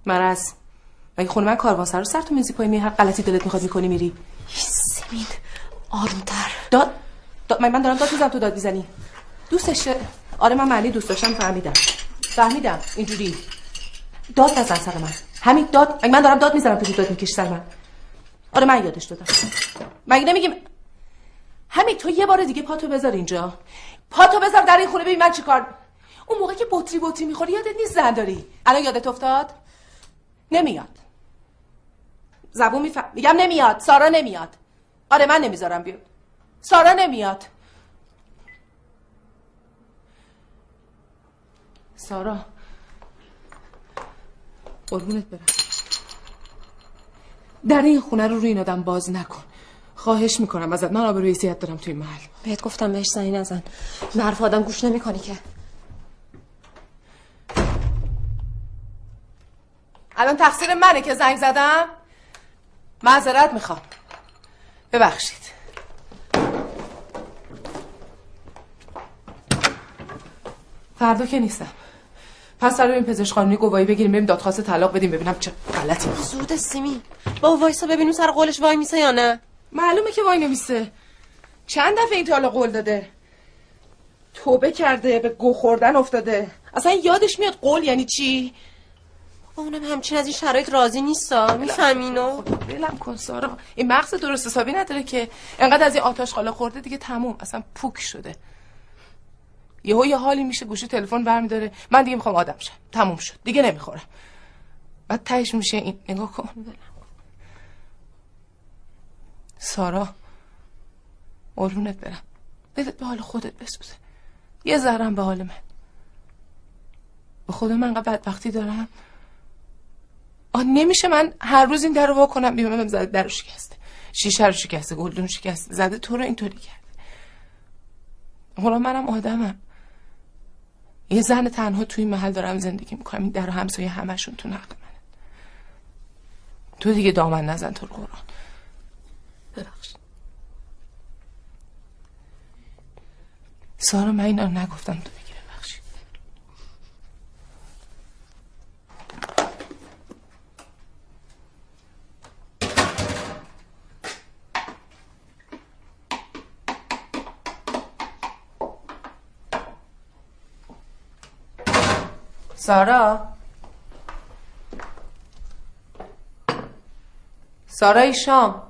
مرز مگه خونه من کاروانسرا رو سر تو میزی پای می هر غلطی دلت می‌خواد می‌کنی میری؟ سیمین آرومتر. داد داد من من دارم داد می‌زنم تو داد می‌زنی. دوستش آره من معنی دوست داشتم فهمیدم. فهمیدم اینجوری. داد نزن سر من. همین داد مگه من دارم داد می‌زنم تو داد می‌کشی سر من. آره من یادش دادم. مگه نمیگیم؟ همین تو یه بار دیگه پاتو بذار اینجا. پاتو بذار در این خونه ببین من چیکار. اون موقع که بطری بطری می‌خوری یادت نیست زن داری. الان یادت افتاد؟ نمیاد. زبون میفهم میگم نمیاد. سارا نمیاد. آره من نمی‌ذارم بیاد. سارا نمیاد. سارا. قربونت برم. در این خونه رو روی این آدم باز نکن. خواهش می‌کنم ازت. من آبروی حیثیت دارم توی محل. بهت گفتم بهش زنگ نزن. به حرف آدم گوش نمی‌کنی که. الان تقصیر منه که زنگ زدم؟ معذرت می‌خوام. ببخشید. فردا که نیستم. پس سر این پزشک خانمی گواهی بگیریم بریم دادخواست طلاق بدیم ببینم چه غلطی. زود سیمی با وایسا ببینیم سر قولش وای میسه یا نه. معلومه که وای نمیسه. چند دفعه این تا حالا قول داده. توبه کرده به گو خوردن افتاده. اصلا یادش میاد قول یعنی چی؟ با اونم همچین از این شرایط راضی نیستا. می‌فهمی اینو ولم کن سارا. این مغز درست حسابی نداره که انقدر از این آتش خاله خورده دیگه تموم. اصلا پوک شده. یهو یه حالی میشه گوشی تلفن برمیداره. من دیگه می‌خوام آدم شم. تموم شد. دیگه نمی‌خورم. بعد تهش میشه این نگاه کن. سارا قربونت برم. دلت به حال خودت بسوزه. یه ذرم به حال من. به خود من انقدر بدبختی دارم. آه نمیشه من هر روز این در رو وا کنم بیمم زده در رو شکسته. شیشه رو شکسته گلدون شکسته. زده تو رو اینطوری کرده. حالا منم آدمم. یه زن تنها توی این محل دارم زندگی می‌کنم. این در همسایه همشون تو نقل منه. تو دیگه دامن نزن تو قرآن. ببخشید. سارا من اینا رو نگفتم تو بگی ببخشید سارا. سارای شام.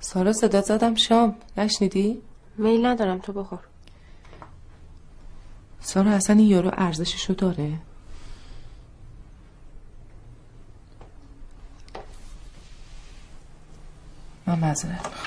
سارا صدا زدم. شام نشنیدی؟ میل ندارم تو بخور. سارا اصلا این یارو ارزششو داره؟ من معذرت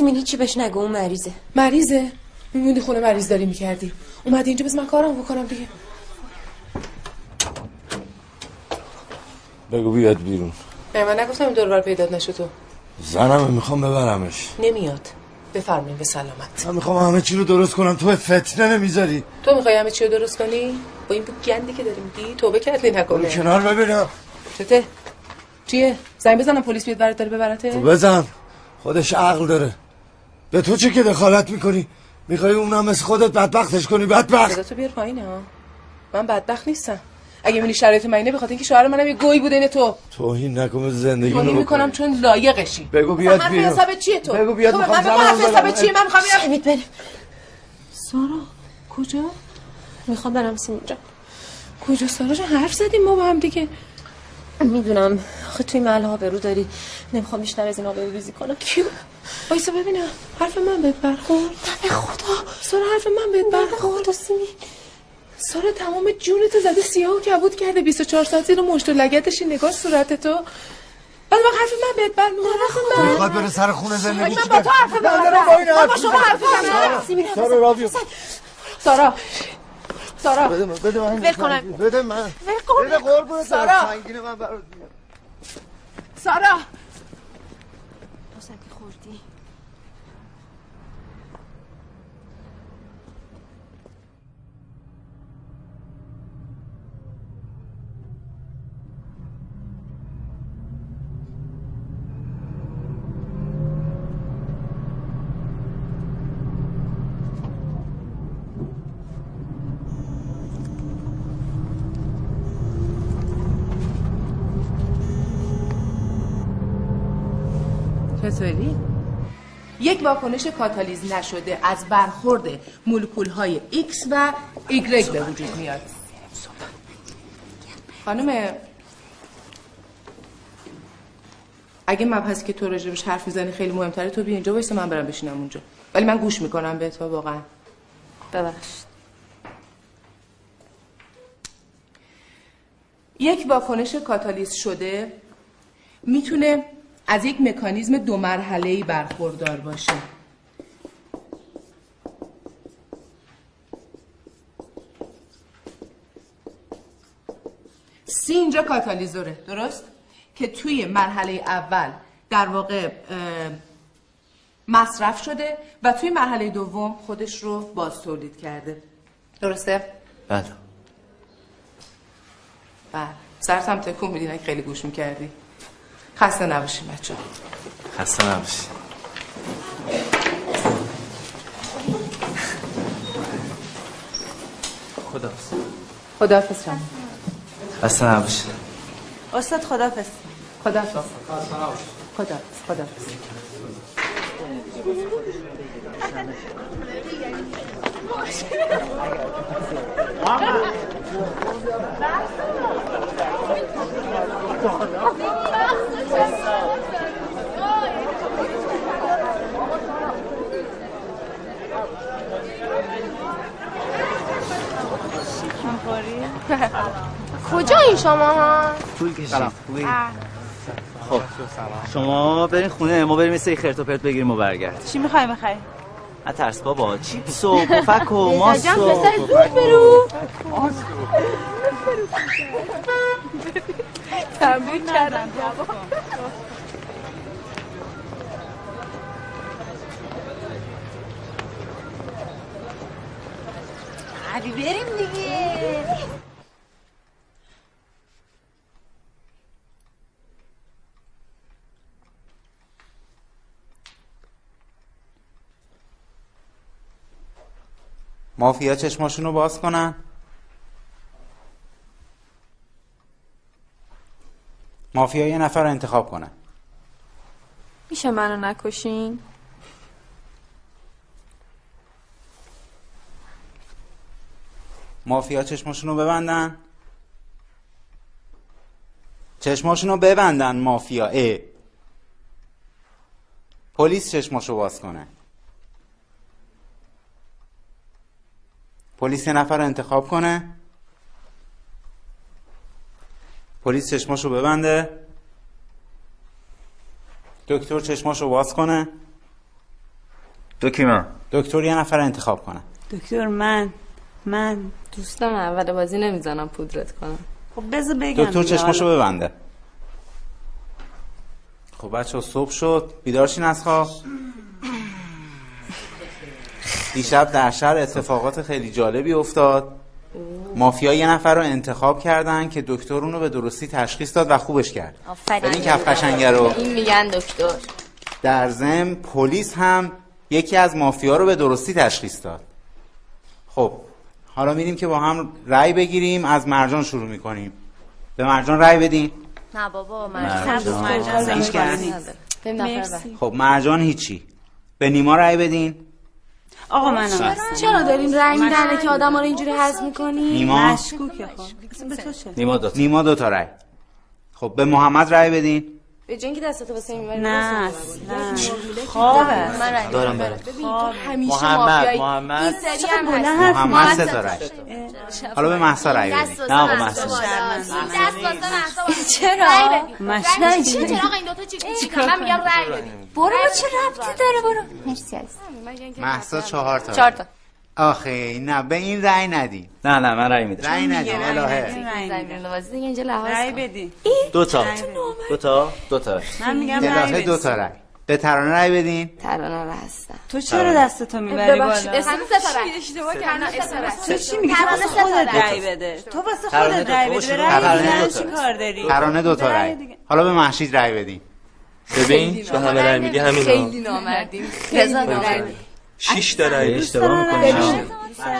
سیمین هیچی بهش نگو اون مریضه. مریضه؟ میموندی خونه مریض داری می‌کردی. اومدی اینجا بس من کارم بکنم دیگه. بگو بیاد بیرون. به من نگفتم این دور پیدا نشد تو. زنمه می‌خوام ببرمش. نمیاد. بفرمایید به سلامت. من می‌خوام همه چی رو درست کنم. تو فتنه نمی‌ذاری. تو می‌خوای همه چی رو درست کنی؟ با این گندی که داری میگی توبه کردی نکنه. کنار ببینم. چته؟ چیه؟ زنگ بزنم پلیس بیاد برات داره ببرته؟ تو بزن. خودش عقل داره. به تو چه که دخالت می‌کنی؟ می‌خوای اونم مثل خودت بدبختش کنی بدبخت. صدا تو بیار پایین ها. من بدبخت نیستم. اگه می‌بینی شرایط من اینه بخاطر اینکه شوهر منم یه گوی بوده اینه تو. توهین نکن به زندگی توهین می‌کنم چون لایقشی. بگو بیاد حرف بیرون. حساب چیه تو؟ بگو بیاد تو به می‌خوام من بگو زنم حرف حساب. چیه؟ من می‌خوام حمید بریم. سارا کجا؟ می‌خوام برم سیمین جان. کجا؟ سارا جان حرف زدیم ما با هم دیگه. می‌دونم. آخه توی محل آبرو داری. نمی‌خوام بیشتر از این آبرو ریزی کنم. کیو؟ وایسا ببینم. حرف من بهت برخورد. به خدا. سارا حرف من بهت برخورد. خدا سیمین. سارا تمام جونتو زده سیاه و کبود کرده. 24 ساعت زیر مشت و لگتش این نگاه صورت تو. بعد وقت حرف من بهت حرف من. می‌خواد بره سر خونه زندگی من با تو حرف من بزنم. دارم با این من حرف با شما حرف می‌زنم. بزنم. سارا راویو سارا سارا. بده من بده من. ول کنم. بده من. ول کن. بده قربونت سارا. برم. سنگینه من برات میارم. سارا تو خوردی چطوری؟ یک واکنش کاتالیز نشده از برخورد مولکول های X و Y به وجود میاد. خانم اگه مبحثی که تو راجبش حرف می‌زنی خیلی مهمتره تو بیا اینجا وایسا من برم بشینم اونجا. ولی من گوش می‌کنم به تو واقعا. ببخشید. یک واکنش کاتالیز شده می‌تونه از یک مکانیزم دو مرحله‌ای برخوردار باشه. سی اینجا کاتالیزوره درست؟ که توی مرحله اول در واقع مصرف شده و توی مرحله دوم خودش رو باز تولید کرده. درسته؟ بله. بله. سرت هم تکون میدین خیلی گوش می‌کردی. خسته نباشین بچه خسته نباشی خدا خداحافظ شما. خسته نباشی استاد خدافظ خداحافظ. خداحافظ خداحافظ. کجا این شما ها؟ طول کشید؟ خب. شما برین خونه ما بریم سری خرت و پرت بگیریم و برگرد چی می‌خوای می‌خوای نه ترس بابا. چیپس و پفک و ماست و پسر زود برو. تنبیه کردم. علی بریم دیگه مافیا چشماشونو باز کنن مافیا یه نفر رو انتخاب کنن میشه منو نکشین مافیا چشماشونو ببندن. چشماشونو ببندن مافیا. اه. پلیس چشماشو باز کنه. پلیس یه نفر رو انتخاب کنه. پلیس چشماشو ببنده. دکتر چشماشو باز کنه. دکتر دکتر یه نفر رو انتخاب کنه. دکتر من. من دوستم اول بازی نمی‌زنم پودرت کنم. خب بذار بگم دکتر چشماشو. ببنده. خب بچه صبح شد. بیدارشین از خواب. دیشب در شهر اتفاقات خیلی جالبی افتاد. مافیا یه نفر رو انتخاب کردن که دکتر اونو به درستی تشخیص داد و خوبش کرد. ببین کف قشنگه رو. این میگن دکتر. در ضمن پلیس هم یکی از مافیا رو به درستی تشخیص داد. خب حالا میریم که با هم رأی بگیریم از مرجان شروع می‌کنیم. به مرجان رأی بدین. نه بابا مرجان. مرجان. خب مرجان هیچی. به نیما رأی بدین. آقا منم چرا داریم رأی میدن که آدم رو اینجوری حذف می‌کنی؟ نیما؟ مشکوکه خب. نیما دو تا رأی. خب به محمد رأی بدین. به جنگ دستتو واسه این می‌بری نه من رأی دارم. برات. تو همیشه محمد، محمد. محمد محمد تا تا رأی. حالا به محسا دست واسه نه آقا محسا. دست واسه محسا. چرا؟ چه چرا؟ آقا این دوتا چی چی کار من میگم رأی بدین برو چه ربطی داره؟ برو. مرسی عزیزم. محسا چهار تا. چهار تا. آخه نه به این رأی ندی نه نه من رأی میدم. رأی ندی الهه. اینجا لحاظ رأی بدی دو تا. دو تا. دو تا. من میگم رأی دو تا رأی. به ترانه رای بدین. ترانه رو هستم. تو چرا دستتو می‌بری بالا؟ اسم اشتباه کردم تو چی میگی؟ ترانه خودت رای بده. تو واسه خودت رای بده. رای چی کار داری؟ ترانه دو تا رای حالا به محشید رای بدین. ببین چه همه رای میدی همین خیلی نامردین خیلی نامردی. شیش داره اشتباه می‌کنی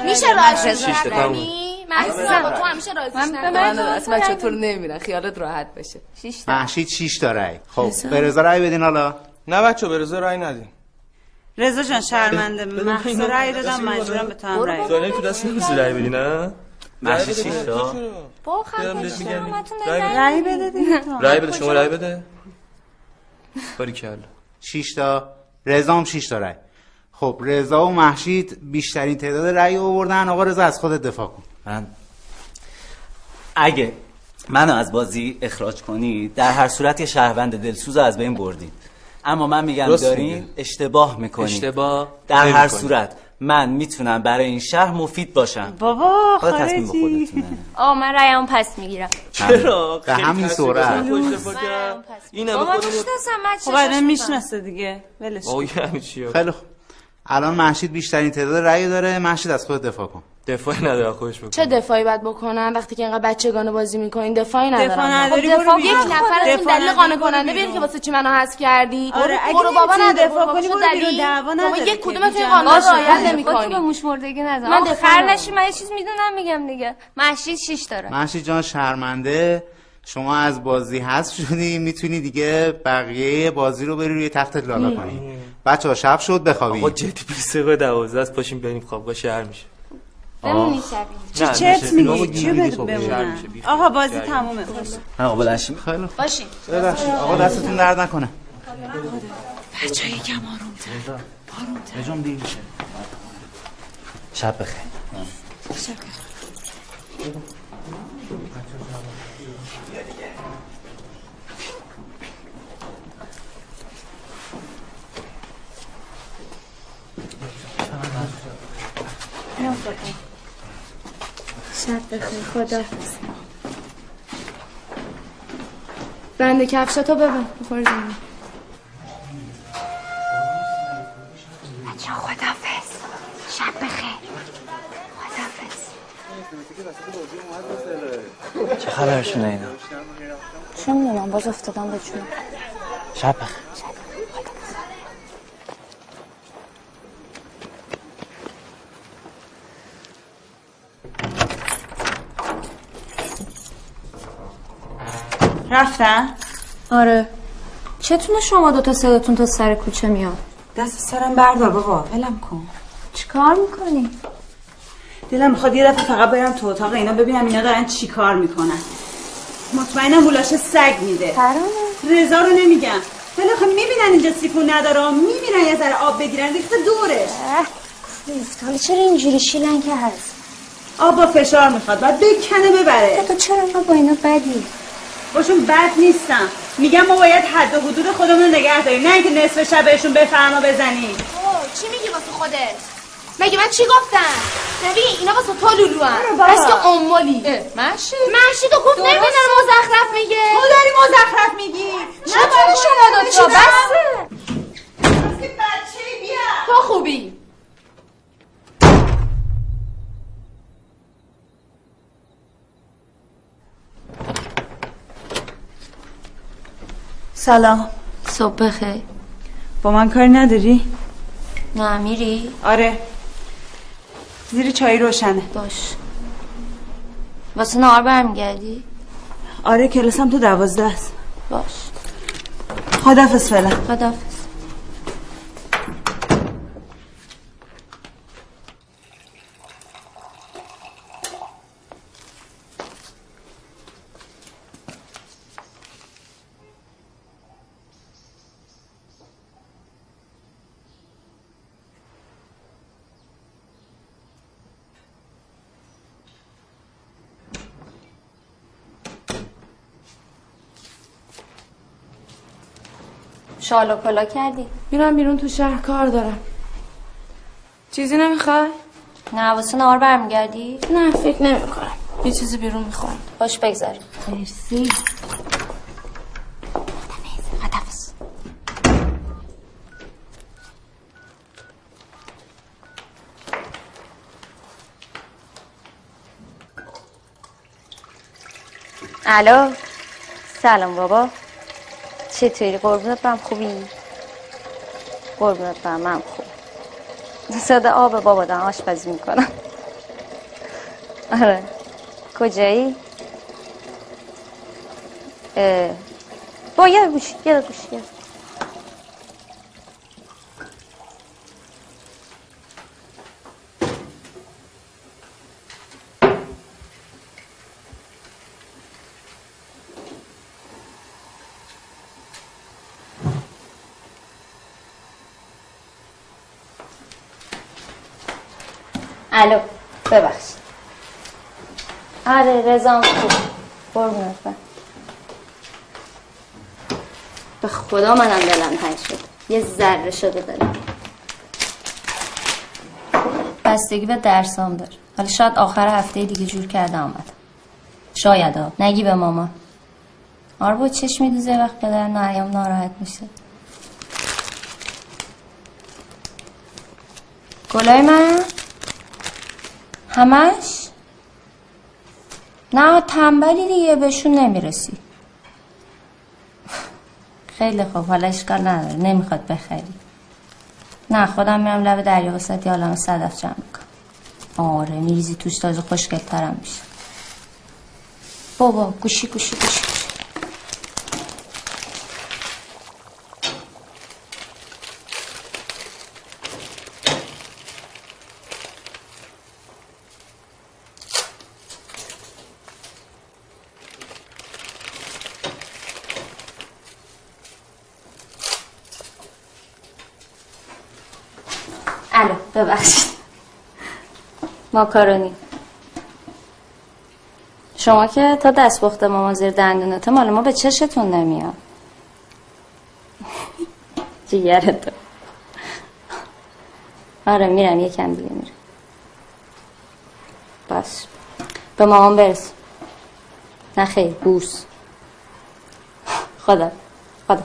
میشه من رضا عزیزم تو همیشه راضی من بله، اصلا بچه طور نمیرن خیالت راحت بشه شیش تا. محشید شیش داره خب به رضا رای بدین حالا. نه بچه به رضا رای ندین. رضا جان شرمنده. محشید رای دادم مجبورم به تو هم رای دادم تو دست نمیزی رای بدین نه؟ محشید شیش تا. با خلقش رای بده رای بده شما رای بده. باری کلا شیش تا. رضا هم شیش تا رای. خب رضا و محشید بیشترین تعداد رأی آوردن. آقا رضا از خودت دفاع کن. من اگه منو از بازی اخراج کنید در هر صورت یه شهروند دلسوز از بین بردید اما من میگم دارین میگه. اشتباه می‌کنید اشتباه در هر نمی‌کنی. صورت من می‌تونم برای این شهر مفید باشم. بابا خارجی. آه من رأیمو پس می‌گیرم. چرا؟ به همین سرعت. این بابا همه خودمون. خب چشاش می‌شناسه دیگه. ولش خیلی خوب. الان محشید بیشترین تعداد رأی داره. محشید از خود دفاع کن. دفاعی نداره خودش بکن چه دفاعی باید بکنن وقتی که اینقدر بچگانه بازی می‌کنین؟ دفاعی ندارم دفاع خب نداری، دفاع برو یک بیرون. نفرتون دفاع دلیل قانع کننده. بیارین که واسه چی منو حذف کردی؟ آره، برو بابا نداره دفاع کنی، بابا. برو دلیل. بیرون. دعوا بابا نداره یک که کدومتون بیجا. قانون رعایت خودتو به نمی‌کنی موش مردگی نزن. من دفاع. نشی من یه چیز می‌دونم میگم دیگه. مشید شیش داره. محشید جان شرمنده. شما از بازی حذف شدی. می‌تونی دیگه بقیه بازی رو بری روی تختت لالا کنی. بچه ها شب شد بخوابی آقا جدی 20 دقیقه 12 است پاشیم بریم خوابگاه شهر میشه. بمونی شبیه. نه، چت. میگی؟ چی گیری بد صبح شهر بمونم آقا بازی تمومه نه آقا بلنشیم خیلی ببخشید. آقا دستتون درد نکنه. بچه یکم آروم نجوم دیر میشه. شب بخیر. شب بخیر. خدا بنده کفشاتو ببن بخور زمین. بچه خدافز شب بخیر. خدافز چه خبرشونه اینا؟ چه می‌دونم باز افتادم به جون. شب بخیر. رفتن؟ آره. چتونه شما دوتا صداتون تا سر کوچه میاد؟ دست سرم بردار بابا ولم کن. چیکار می‌کنی؟ دلم می‌خواد یه دفعه فقط برم تو اتاق اینا ببینم اینا دارن چی کار می‌کنن. مطمئنم بولاش سگ میده. رضا رو نمیگم. ولی خب می‌بینن اینجا سیفون نداره می‌بینن یه ذره آب بگیرن ریخته دورش. حالا چرا اینجوری شیلنگه هست؟ آب با فشار می‌خواد بعد بکنه ببره. تو چرا انقدر با اینا بدی؟ باشون بد نیستم میگم ما باید حد و حدود خودمون نگه داریم. نه اینکه نصف شب بهشون بفرما بزنیم. اوه، چی میگی واسه خودت؟ مگه من چی گفتم؟ ببین اینا واسه تو لولو هم آره. بس که امولی مشی مشی تو گفت نمیدن مزخرف میگه. تو داری مزخرف میگی. چطور شما دوتا بسه بچه بیا تو خوبی سلام. صبح بخیر. با من کاری نداری؟ نه میری؟ آره. زیر چای روشنه. باش. واسه نهار برمیگردی؟ آره کلاسم تو دوازده است. باش. خدافز فعلا. خدافز شال و کلا کردی؟ میرم بیرون تو شهر کار دارم. چیزی نمی‌خوای؟ نه واسه نهار برمیگردی؟ نه فکر نمی‌کنم. یه چیزی بیرون می‌خورم باش بگذاریم مرسی. الو؟ سلام بابا. چطوری؟ قربونت برم خوبی؟ قربونت برم من خوب. صدا آب بابا دارم آشپزی می‌کنم. آره. کجایی. با یه گوشی یه گوشی. الو ببخش آره رزام خوب. قربونت به خدا منم دلم تنگ شد. یه ذره شده دلم بستگی به درسام داره. حالا شاید آخر هفته دیگه جور کرده آمد. شاید ها نگی به مامان. آره با چشم میدوزه وقت پدر نیام ناراحت میشه. گلای من؟ همش؟ نه تنبلی دیگه بهشون نمی‌رسی. خیلی خوب حالا اشکال نداره نمی‌خواد بخری. نه خودم میرم لب دریا وسط یه عالم صدف جمع می‌کنم. آره میریزی توش تازه خوشگل ترم میشه. بابا گوشی گوشی گوشی الو ببخشید. ماکارونی. شما که تا دست بخته ماما زیر دندونته مال ما به چشتون نمیاد. جیگرتو آره میرم یکم دیگه میرم. بس به مامان برس. نه خیر بوس. خدا خدا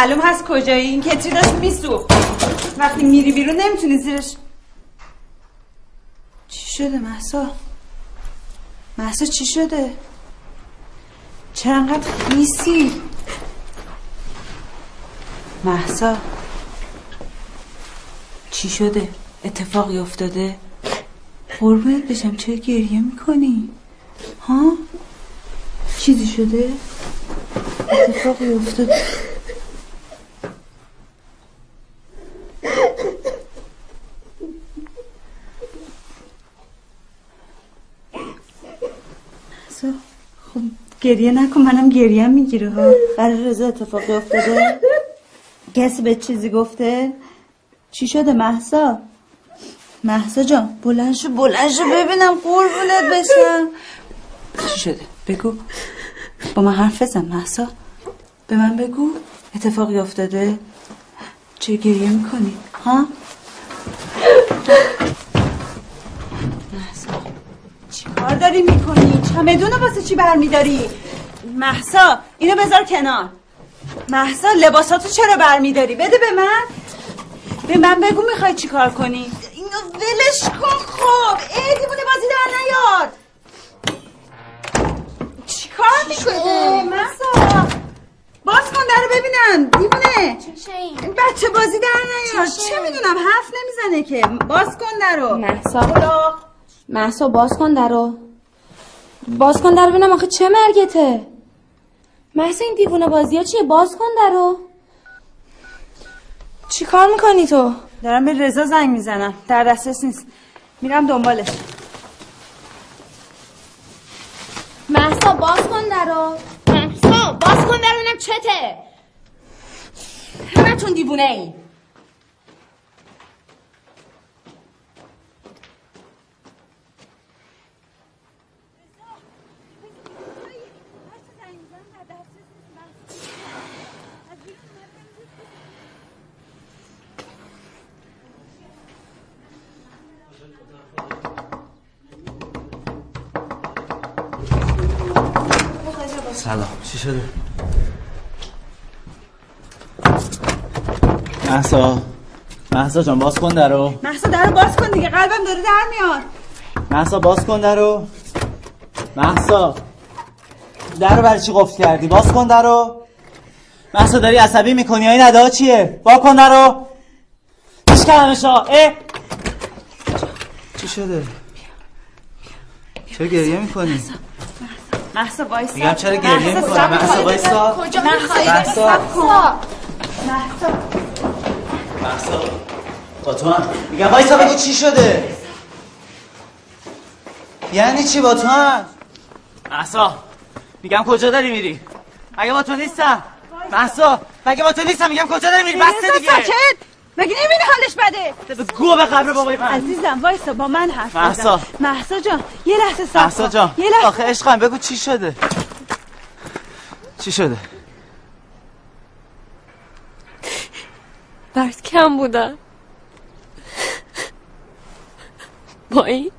معلوم هست کجایی؟ این کتری داشت میسوخت. وقتی میری بیرون نمی‌تونی زیرش. چی شده محسا محسا چی شده؟ چرا انقدر خیسی محسا چی شده؟ اتفاقی افتاده؟ قربونت بشم چرا گریه می‌کنی؟ ها؟ چیزی شده؟ اتفاقی افتاده محسا، خب گریه نکن منم گریه می‌گیره ها. برای رضا اتفاقی افتاده؟ کسی به چیزی گفته؟ چی شده محسا محسا جان بلند شو بلند شو ببینم قربونت بشم. چی شده؟ بگو. با من حرف بزن محسا به من بگو اتفاقی افتاده؟ چه گریه می‌کنی؟ ها محسا چی کار داری می‌کنی چمدون واسه چی برمیداری محسا اینو بذار کنار. محسا لباساتو چرا برمیداری؟ بده به من. به من بگو می‌خوای چی کار کنی. اینو ولش کن خب. ای دیوونه بازی در نیار چی کار می‌کنی محسا باز کن در ببینم. دیوونه. این بچه بازی در نیار چه می‌دونم حرف نمی‌زنه که. باز کن درو محسا محسا باز کن درو باز کن درو ببینم آخه چه مرگته؟ محسا این دیوونه بازی ها چیه؟ باز کن درو چی کار می‌کنی تو؟ دارم به رضا زنگ می‌زنم. در دسترس نیست. میرم دنبالش. محسا باز کن درو محسا باز کن در ببینم چته. همتون دیوونه ای سلام. چی شده؟ محسا محسا جان باز کن درو. محسا درو باز کن دیگه قلبم داره در میاد. محسا باز کن درو. محسا درو برای چی قفل کردی؟ باز کن درو. محسا داری عصبی می‌کنی؟ این ادا چیه؟ با کن درو. پیش کلمشا اه؟ چی شده؟ چرا گریه می‌کنی؟ محسا وایسا. میگم چرا گریه می‌کنی محسا وایسا. کجا محسا. می‌خوای محسا. محسا. محسا. محسا. با تو هم. میگم وایسا بگو چی شده؟ یعنی چی با تو هم؟ محسا. میگم کجا داری میری؟ مگه با تو نیستم؟ محسا. مگه با تو نیستم؟ میگم کجا داری میری؟ بسته دیگه. ساکت. مگه نمی‌بینی حالش بده؟ به گو به قبر بابای من. عزیزم وایسا با من حرف بزن. مهسا. محسا جان یه لحظه صبر محسا. جان. یه لحظه. آخه عشقم بگو چی شده؟ چی شده؟ برات کم بودن. با این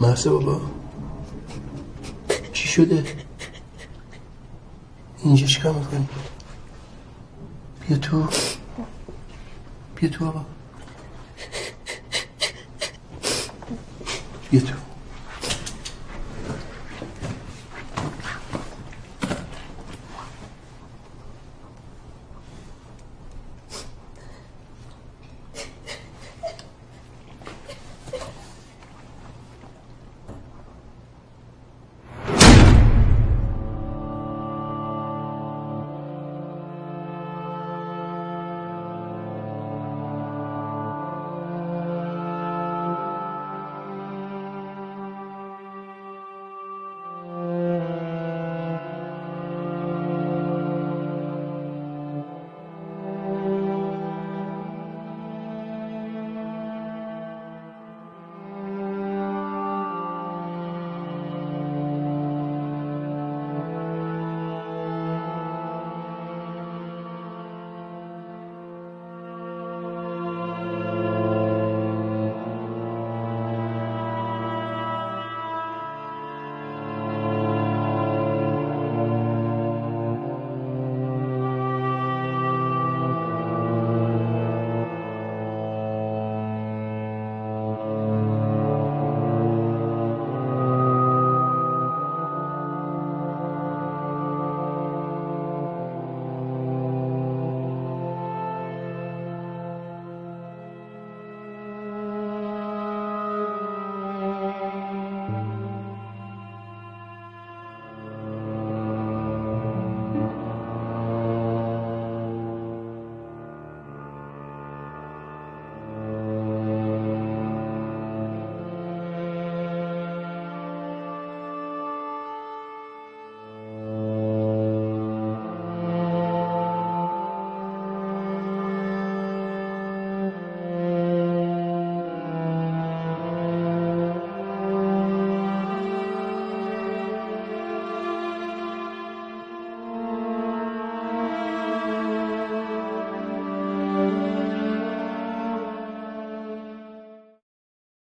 محسا بابا. چی شده؟ اینجا چیکار می‌کنی؟ بیا تو. بیا تو بابا.